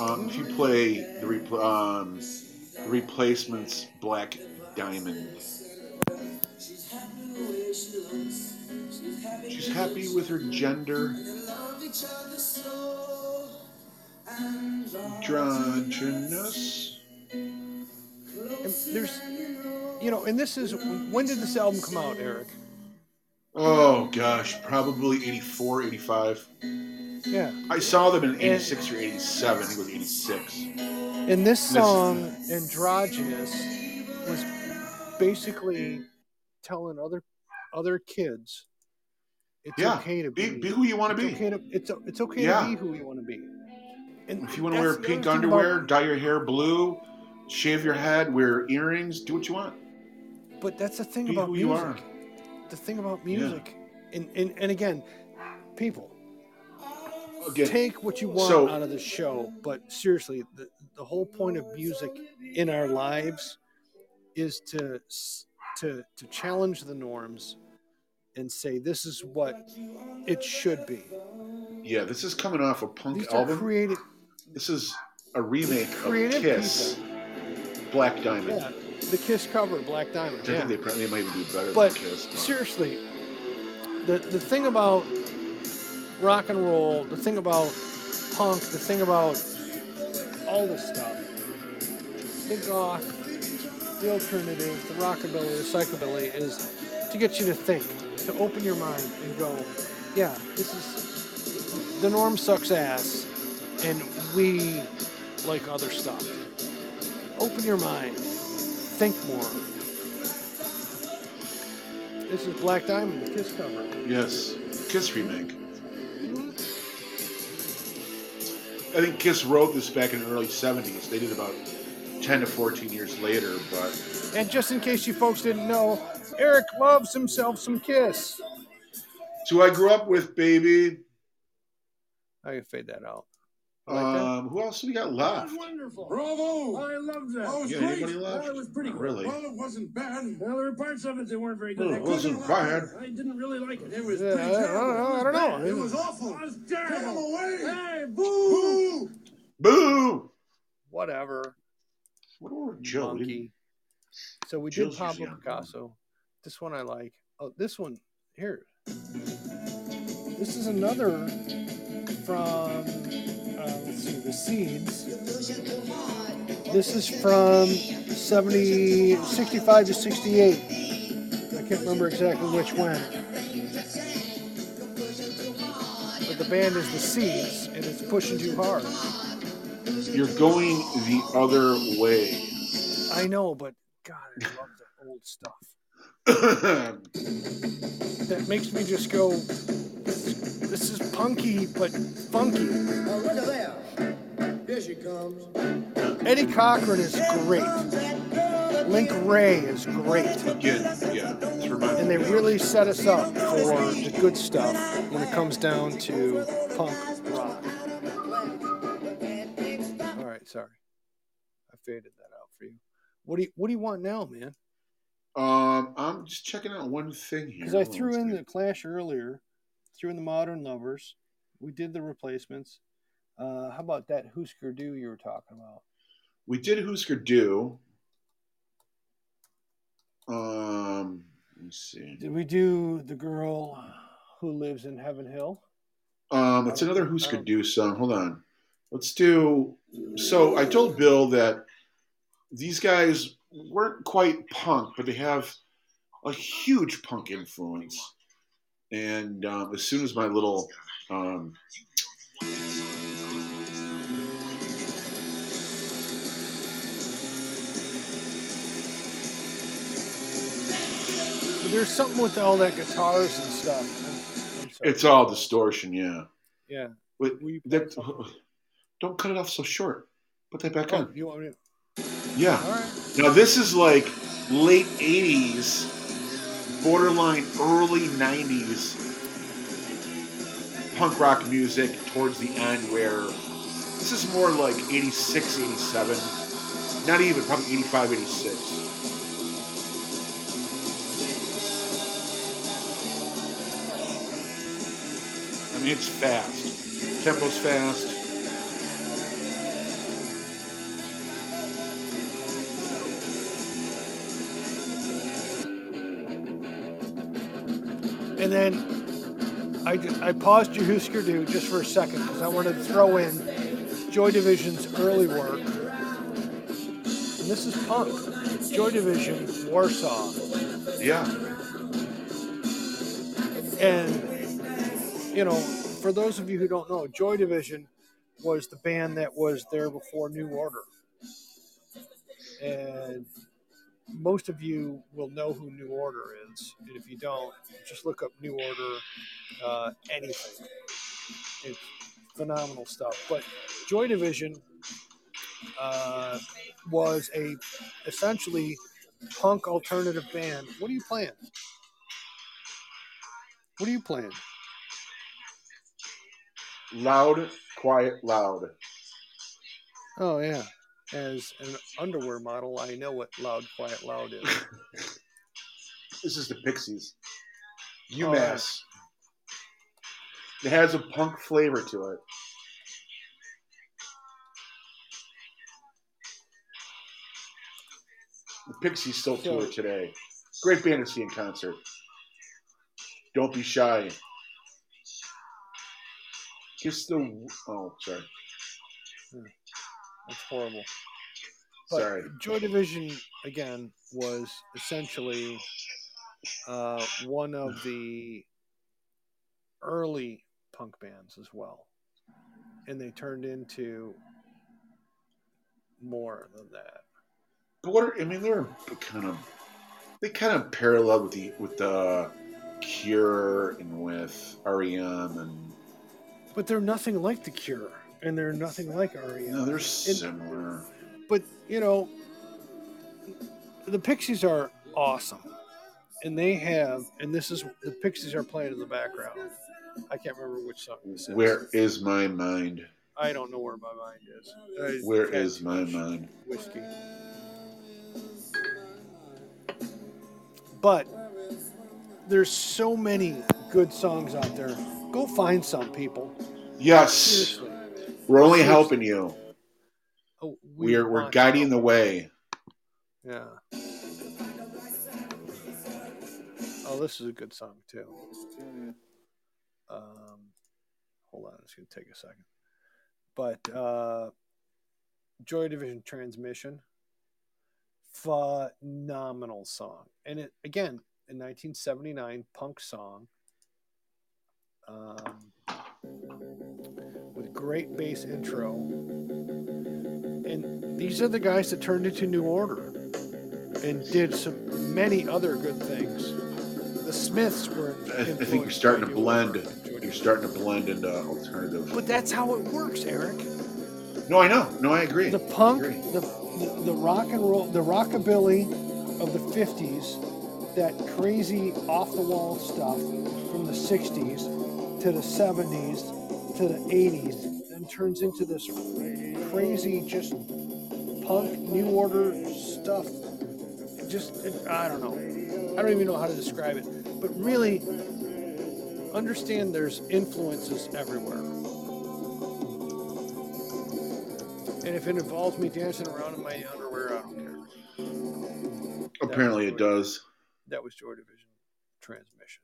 Speaker 1: Um, if you play the, um, the replacements, Black Diamond. She's happy with her gender. Androgynous.
Speaker 2: And there's, you know, and this is when did this album come out, Eric?
Speaker 1: Oh gosh, probably 84, 85.
Speaker 2: Yeah.
Speaker 1: I saw them in 86 or 87. I think it was 86.
Speaker 2: And this song, Androgynous, was basically telling other other kids it's
Speaker 1: Yeah,
Speaker 2: okay to
Speaker 1: Be,
Speaker 2: be,
Speaker 1: be who you want to be.
Speaker 2: okay to it's it's okay
Speaker 1: Yeah.
Speaker 2: to be who you want to be. And
Speaker 1: If you want to wear pink
Speaker 2: thing about-
Speaker 1: underwear, dye your hair blue, shave your head, wear earrings, do what you want.
Speaker 2: but that's the thing
Speaker 1: Be
Speaker 2: about music. The thing about music, yeah. and, and and again, people
Speaker 1: Again,
Speaker 2: take what you want
Speaker 1: so-
Speaker 2: out of the show, but seriously, the the whole point of music in our lives is to to to challenge the norms and say this is what it should be.
Speaker 1: yeah, this is coming off a punk
Speaker 2: These
Speaker 1: album.
Speaker 2: creative,
Speaker 1: this is a remake of Kiss, Black Diamond.
Speaker 2: yeah. The Kiss cover, Black Diamond.
Speaker 1: I
Speaker 2: Yeah.
Speaker 1: think they probably might even do better
Speaker 2: But
Speaker 1: than Kiss.
Speaker 2: seriously, the the thing about rock and roll, the thing about punk, the thing about all this stuff, the goth, the alternative, the rockabilly, the psychobilly, is to get you to think, to open your mind and go, yeah, this is the norm sucks ass, and we like other stuff. Open your mind, think more. This is Black Diamond, the Kiss cover.
Speaker 1: Yes, Kiss remake. I think Kiss wrote this back in the early 70s. They did about 10 to 14 years later, but
Speaker 2: And just in case you folks didn't know, Eric loves himself some Kiss.
Speaker 1: So I grew up with, baby.
Speaker 2: I can fade that out. You like?
Speaker 1: Um, who else we got left?
Speaker 3: Wonderful.
Speaker 6: Bravo!
Speaker 3: I loved that.
Speaker 6: Oh, it was
Speaker 1: Yeah,
Speaker 6: great.
Speaker 1: anybody left?
Speaker 3: That was pretty
Speaker 1: Not
Speaker 3: good.
Speaker 1: really.
Speaker 6: Well, it wasn't bad.
Speaker 3: Well, there were parts of it that weren't very good.
Speaker 1: Well, it wasn't bad.
Speaker 3: I didn't really like it.
Speaker 6: It was
Speaker 2: Yeah,
Speaker 6: pretty
Speaker 2: I- I
Speaker 6: terrible.
Speaker 2: don't know, I don't know.
Speaker 6: It was awful.
Speaker 3: It was
Speaker 6: Get him
Speaker 3: terrible.
Speaker 6: away!
Speaker 3: Hey, boo!
Speaker 6: Boo!
Speaker 1: Boo!
Speaker 2: Whatever.
Speaker 1: What about Joe? We didn't-
Speaker 2: Monkey. So we
Speaker 1: Jill's
Speaker 2: did Pablo
Speaker 1: usually on
Speaker 2: Picasso. This one I like. Oh, this one here. This is another from the Seeds. This is from 70, 65 to 68. I can't remember exactly which one. But the band is the Seeds, and it's pushing too hard.
Speaker 1: You're going the other way.
Speaker 2: I know, but God, I love the old stuff. that makes me just go, this, this is punky, but funky.
Speaker 3: Oh, look at there. Here she comes.
Speaker 2: Eddie Cochran is great. Link Wray is great.
Speaker 1: Again, yeah.
Speaker 2: And they really set us up for the good stuff when it comes down to punk rock. All right, sorry. I faded that out for you. What do you What do you want now, man?
Speaker 1: Um, I'm just checking out one thing here.
Speaker 2: Because I threw in the Clash earlier, threw in the Modern Lovers. We did the replacements. Uh, how about that Husker Du you were talking about?
Speaker 1: We did Husker Du. Um, let me see.
Speaker 2: Did we do the girl who lives in Heaven Hill?
Speaker 1: Um, it's another Husker Du song. Hold on. Let's do. So I told Bill that these guys weren't quite punk, but they have a huge punk influence. And um, as soon as my little um,
Speaker 2: there's something with all that guitars and stuff. I'm, I'm
Speaker 1: it's all distortion, yeah.
Speaker 2: yeah. You
Speaker 1: that, don't cut it off so short. Put that back
Speaker 2: Oh,
Speaker 1: on.
Speaker 2: you want me to?
Speaker 1: Yeah.
Speaker 2: All right.
Speaker 1: Now this is like late '80s, borderline early '90s punk rock music towards the end. Where this is more like '86, '87, not even probably '85, '86. I mean, it's fast. Tempo's fast.
Speaker 2: And then I just, I paused your Husker Du just for a second because I wanted to throw in Joy Division's early work. And this is punk. Joy Division, Warsaw.
Speaker 1: Yeah.
Speaker 2: And, you know, for those of you who don't know, Joy Division was the band that was there before New Order. And most of you will know who New Order is. And if you don't, just look up New Order, uh, anything. It's phenomenal stuff. But Joy Division uh, was a essentially punk alternative band. What are you playing? What are you playing?
Speaker 1: Loud, quiet, loud.
Speaker 2: Oh yeah. As an underwear model, I know what loud, quiet, loud is.
Speaker 1: This is the Pixies.
Speaker 2: Oh,
Speaker 1: UMass. It has a punk flavor to it. The Pixies still
Speaker 2: So-
Speaker 1: tour today. Great band to see in concert. Don't be shy. Kiss the. Oh, sorry.
Speaker 2: That's horrible. But
Speaker 1: Sorry.
Speaker 2: Joy Division again was essentially uh, one of the early punk bands as well, and they turned into more than that.
Speaker 1: But what are, I mean, they're kind of they kind of parallel with the with the Cure and with REM and
Speaker 2: But they're nothing like the Cure, and they're nothing like REM.
Speaker 1: no, they're similar.
Speaker 2: but you know the pixies are awesome. And they have and this is the pixies are playing in the background. I can't remember which song this is.
Speaker 1: Where is my mind?
Speaker 2: i don't know where my mind is. I-
Speaker 1: Where is my mind?
Speaker 2: whiskey. But there's so many good songs out there. Go find some people.
Speaker 1: Yes,
Speaker 2: seriously
Speaker 1: we're only helping you.
Speaker 2: oh,
Speaker 1: We're we're guiding
Speaker 2: help.
Speaker 1: the way.
Speaker 2: Yeah. Oh, this is a good song too. Um, hold on, it's gonna take a second. But uh, Joy Division Transmission, phenomenal song, and it again in 1979 punk song. Um, great bass intro, and these are the guys that turned into New Order and did some many other good things. The Smiths were.
Speaker 1: I, I think you're starting to blend.
Speaker 2: Order.
Speaker 1: You're starting to blend into alternative.
Speaker 2: But that's how it works, Eric.
Speaker 1: No, I know. No, I agree.
Speaker 2: The punk,
Speaker 1: agree.
Speaker 2: the, the the rock and roll, the rockabilly of the '50s, that crazy off the wall stuff from the '60s to the '70s to the '80s, then turns into this crazy just punk New Order stuff. It just it, I don't know. I don't even know how to describe it. But really, understand there's influences everywhere. And if it involves me dancing around in my underwear, I don't care.
Speaker 1: Apparently, it does.
Speaker 2: That was Joy Division transmission.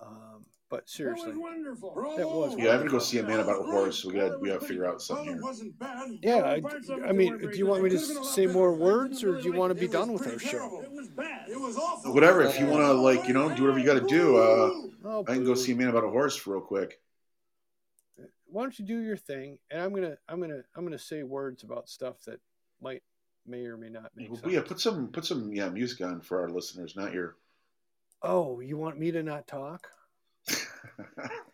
Speaker 2: Um, but seriously,
Speaker 3: wonderful.
Speaker 2: That was
Speaker 1: Yeah, I'm gonna go see a man about a horse. We got we got to figure out something here.
Speaker 2: yeah. I, I mean, do you want me to say more words, or do you want to be done with our show?
Speaker 3: It was bad. It was awful.
Speaker 1: Whatever. If you want to, like, you know, do whatever you got to do. Uh,
Speaker 2: Oh,
Speaker 1: I can go see a man about a horse real quick.
Speaker 2: Why don't you do your thing, and I'm gonna, I'm gonna, I'm gonna say words about stuff that might, may or may not make
Speaker 1: Well,
Speaker 2: sense.
Speaker 1: yeah, put some put some yeah music on for our listeners, not your.
Speaker 2: Oh, you want me to not talk?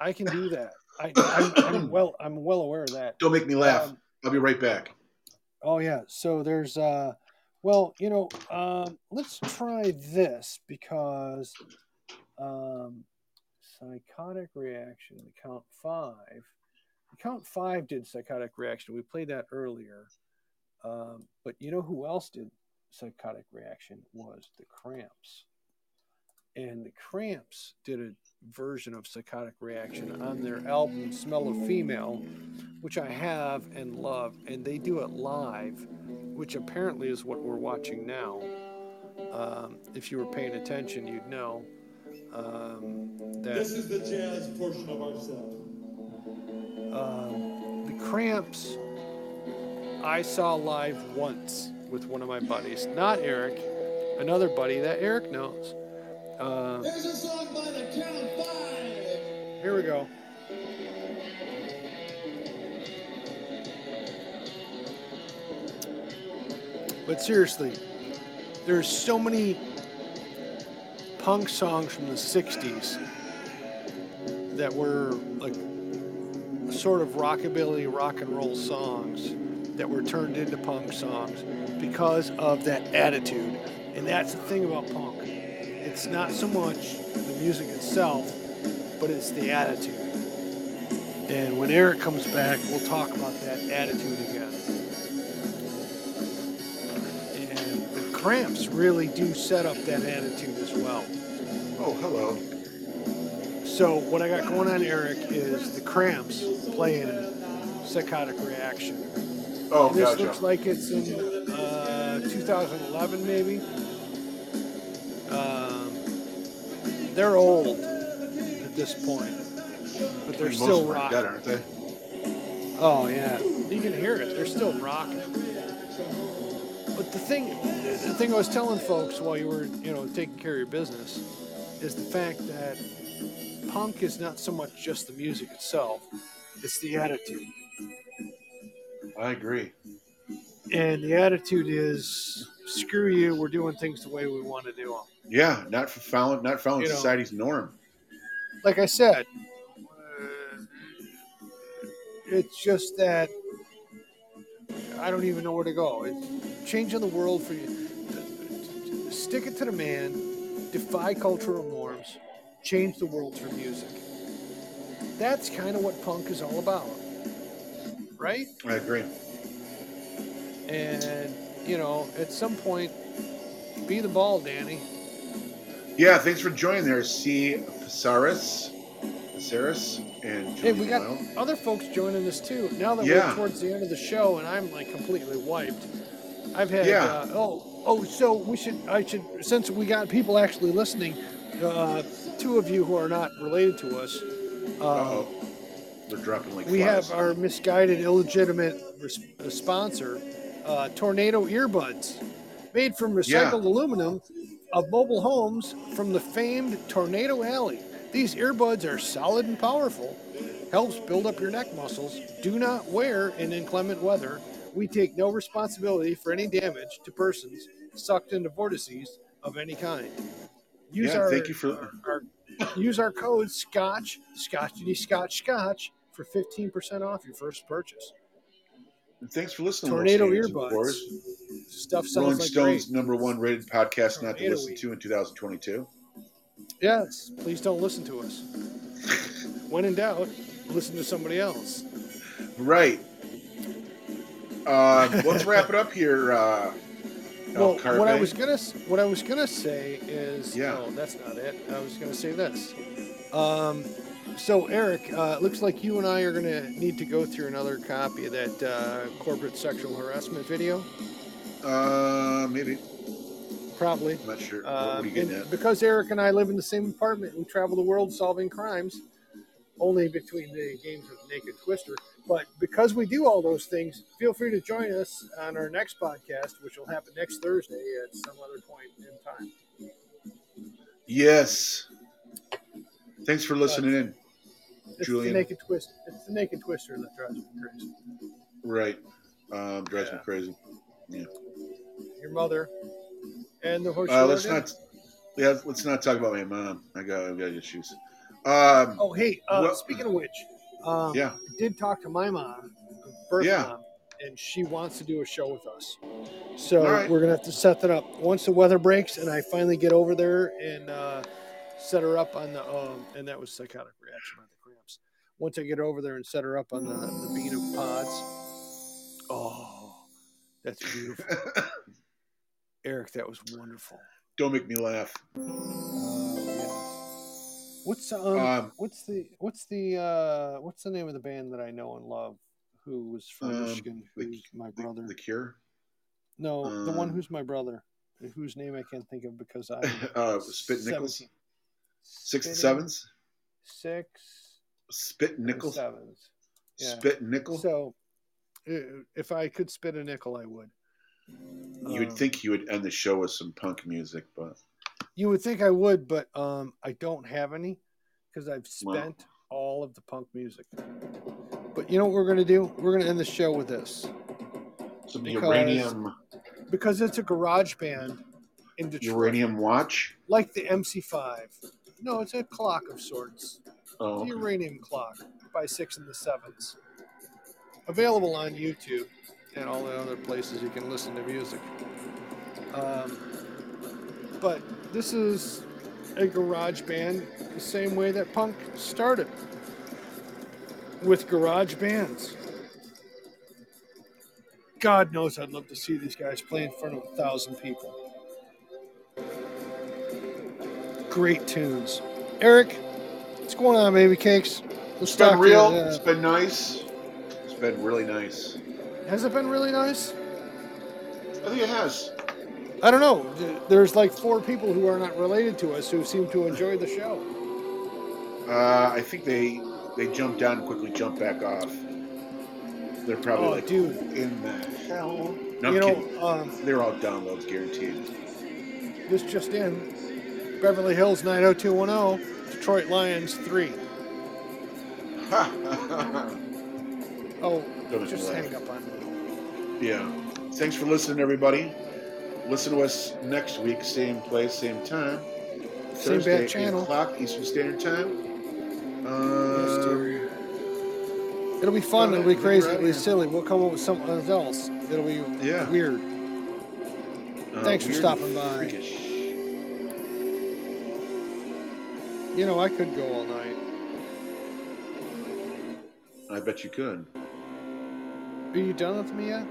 Speaker 2: I can do that. I, I'm, I'm well, I'm well aware of that.
Speaker 1: Don't make me laugh.
Speaker 2: Um,
Speaker 1: I'll be right back.
Speaker 2: Oh yeah. So there's uh well, you know, um let's try this because um psychotic reaction, the count five. The count five did psychotic reaction. We played that earlier. Um, but you know who else did psychotic reaction was the cramps. And the cramps did a version of psychotic reaction on their album Smell of Female, which I have and love, and they do it live, which apparently is what we're watching now. Um, if you were paying attention, you'd know um,
Speaker 4: This is the jazz portion of our set.
Speaker 2: um, the Cramps I saw live once with one of my buddies, not Eric, another buddy that Eric knows. Um,
Speaker 4: Here's a song by the Count Five.
Speaker 2: here we go. But seriously, there's so many punk songs from the 60s that were like sort of rockabilly rock and roll songs that were turned into punk songs because of that attitude. And that's the thing about punk. It's not so much the music itself, but it's the attitude. And when Eric comes back, we'll talk about that attitude again. And the cramps really do set up that attitude as well.
Speaker 1: Oh, hello.
Speaker 2: So what I got going on, Eric, is the cramps playing psychotic reaction.
Speaker 1: Oh,
Speaker 2: And this
Speaker 1: gotcha.
Speaker 2: looks like it's in uh, 2011, maybe. They're old at this point, but they're still
Speaker 1: them dead,
Speaker 2: rocking.
Speaker 1: aren't they?
Speaker 2: Oh yeah, you can hear it. They're still rocking. But the thing, the thing I was telling folks while you were, you know, taking care of your business, is the fact that punk is not so much just the music itself; it's the attitude.
Speaker 1: I agree.
Speaker 2: And the attitude is, screw you, we're doing things the way we want to do them.
Speaker 1: Yeah, not for following not following
Speaker 2: You know.
Speaker 1: society's norm.
Speaker 2: Like I said, uh, it's just that I don't even know where to go. It's changing the world for you. Stick it to the man, defy cultural norms, change the world through music. That's kind of what punk is all about, right?
Speaker 1: I agree.
Speaker 2: And, you know, at some point, be the ball, Danny.
Speaker 1: Yeah, thanks for joining there, C. Pasaris, Pasaris, and
Speaker 2: Hey, we got
Speaker 1: Doyle.
Speaker 2: other folks joining us too. Now that
Speaker 1: Yeah.
Speaker 2: we're towards the end of the show, and I'm like completely wiped. I've had
Speaker 1: Yeah.
Speaker 2: uh, oh oh so we should I should since we got people actually listening, uh, two of you who are not related to us. Uh,
Speaker 1: Uh-oh. They're dropping like
Speaker 2: we
Speaker 1: flies.
Speaker 2: have our misguided, illegitimate res- uh, sponsor, uh, Tornado Earbuds, made from recycled aluminum of mobile homes from the famed Tornado Alley. These earbuds are solid and powerful, helps build up your neck muscles. Do not wear in inclement weather. We take no responsibility for any damage to persons sucked into vortices of any kind. Use
Speaker 1: Yeah,
Speaker 2: our,
Speaker 1: thank you for-
Speaker 2: our, our- use our code Scotch Scotchity Scotch Scotch for fifteen percent off your first purchase.
Speaker 1: And thanks for listening.
Speaker 2: Tornado
Speaker 1: Skaters, of
Speaker 2: earbuds.
Speaker 1: course.
Speaker 2: Stuff sounds
Speaker 1: Rolling
Speaker 2: like
Speaker 1: Stone's
Speaker 2: great.
Speaker 1: number one rated podcast not to listen
Speaker 2: weed.
Speaker 1: to in 2022.
Speaker 2: Yes, please don't listen to us. When in doubt, listen to somebody else.
Speaker 1: Right. Uh, let's wrap it up here. Uh,
Speaker 2: Well,
Speaker 1: Carpe.
Speaker 2: what I was gonna what I was gonna say is
Speaker 1: Yeah.
Speaker 2: no, that's not it. I was gonna say this. Um, so Eric, uh, it looks like you and I are gonna need to go through another copy of that uh, corporate sexual harassment video.
Speaker 1: Uh, maybe.
Speaker 2: probably.
Speaker 1: I'm not sure.
Speaker 2: Um,
Speaker 1: what are you getting at?
Speaker 2: because Eric and I live in the same apartment, we travel the world solving crimes, only between the games of Naked Twister. But because we do all those things, feel free to join us on our next podcast, which will happen next Thursday at some other point in time.
Speaker 1: Yes. Thanks for listening in.
Speaker 2: It's
Speaker 1: Julian.
Speaker 2: the Naked Twist. It's the Naked Twister that drives me crazy.
Speaker 1: Right. Um, drives me crazy. Yeah.
Speaker 2: Your mother and the horse.
Speaker 1: Uh, let's not. Yeah, let's not talk about my mom. I got, I got issues. Um,
Speaker 2: Oh, hey. Uh,
Speaker 1: Well-
Speaker 2: speaking of which, um,
Speaker 1: Yeah.
Speaker 2: I did talk to my mom, birth
Speaker 1: Yeah.
Speaker 2: mom, and she wants to do a show with us. So
Speaker 1: right.
Speaker 2: we're gonna have to set that up once the weather breaks and I finally get over there and uh, set her up on the. Um, and that was psychotic reaction by the cramps. Once I get over there and set her up on the the bean of pods. Oh, that's beautiful, Eric. That was wonderful.
Speaker 1: Don't make me laugh.
Speaker 2: Uh, yes. What's um,
Speaker 1: Um,
Speaker 2: what's the what's the uh what's the name of the band that I know and love who was from
Speaker 1: Um,
Speaker 2: Michigan
Speaker 1: the-
Speaker 2: who's my brother
Speaker 1: the Cure.
Speaker 2: no the one
Speaker 1: um,
Speaker 2: who's my brother whose name I can't think of because I
Speaker 1: uh, Spit Nichols.
Speaker 2: 17.
Speaker 1: Six and
Speaker 2: Spitting-
Speaker 1: sevens.
Speaker 2: six
Speaker 1: Spit Nichols.
Speaker 2: sevens yeah.
Speaker 1: Spit Nickel.
Speaker 2: so if I could spit a nickel I would
Speaker 1: you would
Speaker 2: Um,
Speaker 1: think you would end the show with some punk music, but
Speaker 2: you would think I would but um I don't have any because I've
Speaker 1: Wow.
Speaker 2: spent all of the punk music but you know what we're gonna do we're gonna end the show with this
Speaker 1: some
Speaker 2: Because-
Speaker 1: uranium
Speaker 2: because it's a garage band in Detroit,
Speaker 1: uranium watch.
Speaker 2: like the MC5. No, it's a clock of sorts.
Speaker 1: Oh,
Speaker 2: The uranium clock by Six and the Sevens. Available on YouTube and all the other places you can listen to music. Um, but this is a garage band the same way that punk started with garage bands. God knows I'd love to see these guys play in front of a thousand people. Great tunes. Eric, what's going on, baby cakes?
Speaker 1: It's been real.
Speaker 2: you, uh,
Speaker 1: It's been nice. It's been really nice.
Speaker 2: has it been really nice?
Speaker 1: I think it has.
Speaker 2: I don't know. There's like four people who are not related to us who seem to enjoy the show.
Speaker 1: Uh, I think they they jumped down and quickly jumped back off. They're probably
Speaker 2: Oh,
Speaker 1: like,
Speaker 2: dude.
Speaker 1: in the hell? No,
Speaker 2: you know, um,
Speaker 1: They're all downloads guaranteed.
Speaker 2: this just in Beverly Hills 90210, Detroit Lions 3. Oh,
Speaker 1: Don't
Speaker 2: just hang up on me.
Speaker 1: yeah. Thanks for listening, everybody. Listen to us next week, same place, same time.
Speaker 2: Same
Speaker 1: Thursday,
Speaker 2: bad channel.
Speaker 1: 8 o'clock Eastern Standard Time. Uh,
Speaker 2: dear. It'll be fun. It'll be crazy. It'll be silly. We'll come up with something else. It'll be
Speaker 1: Yeah.
Speaker 2: weird.
Speaker 1: uh,
Speaker 2: Thanks for stopping by.
Speaker 1: freakish.
Speaker 2: You know, I could go all night.
Speaker 1: I bet you could.
Speaker 2: Are you done with me yet?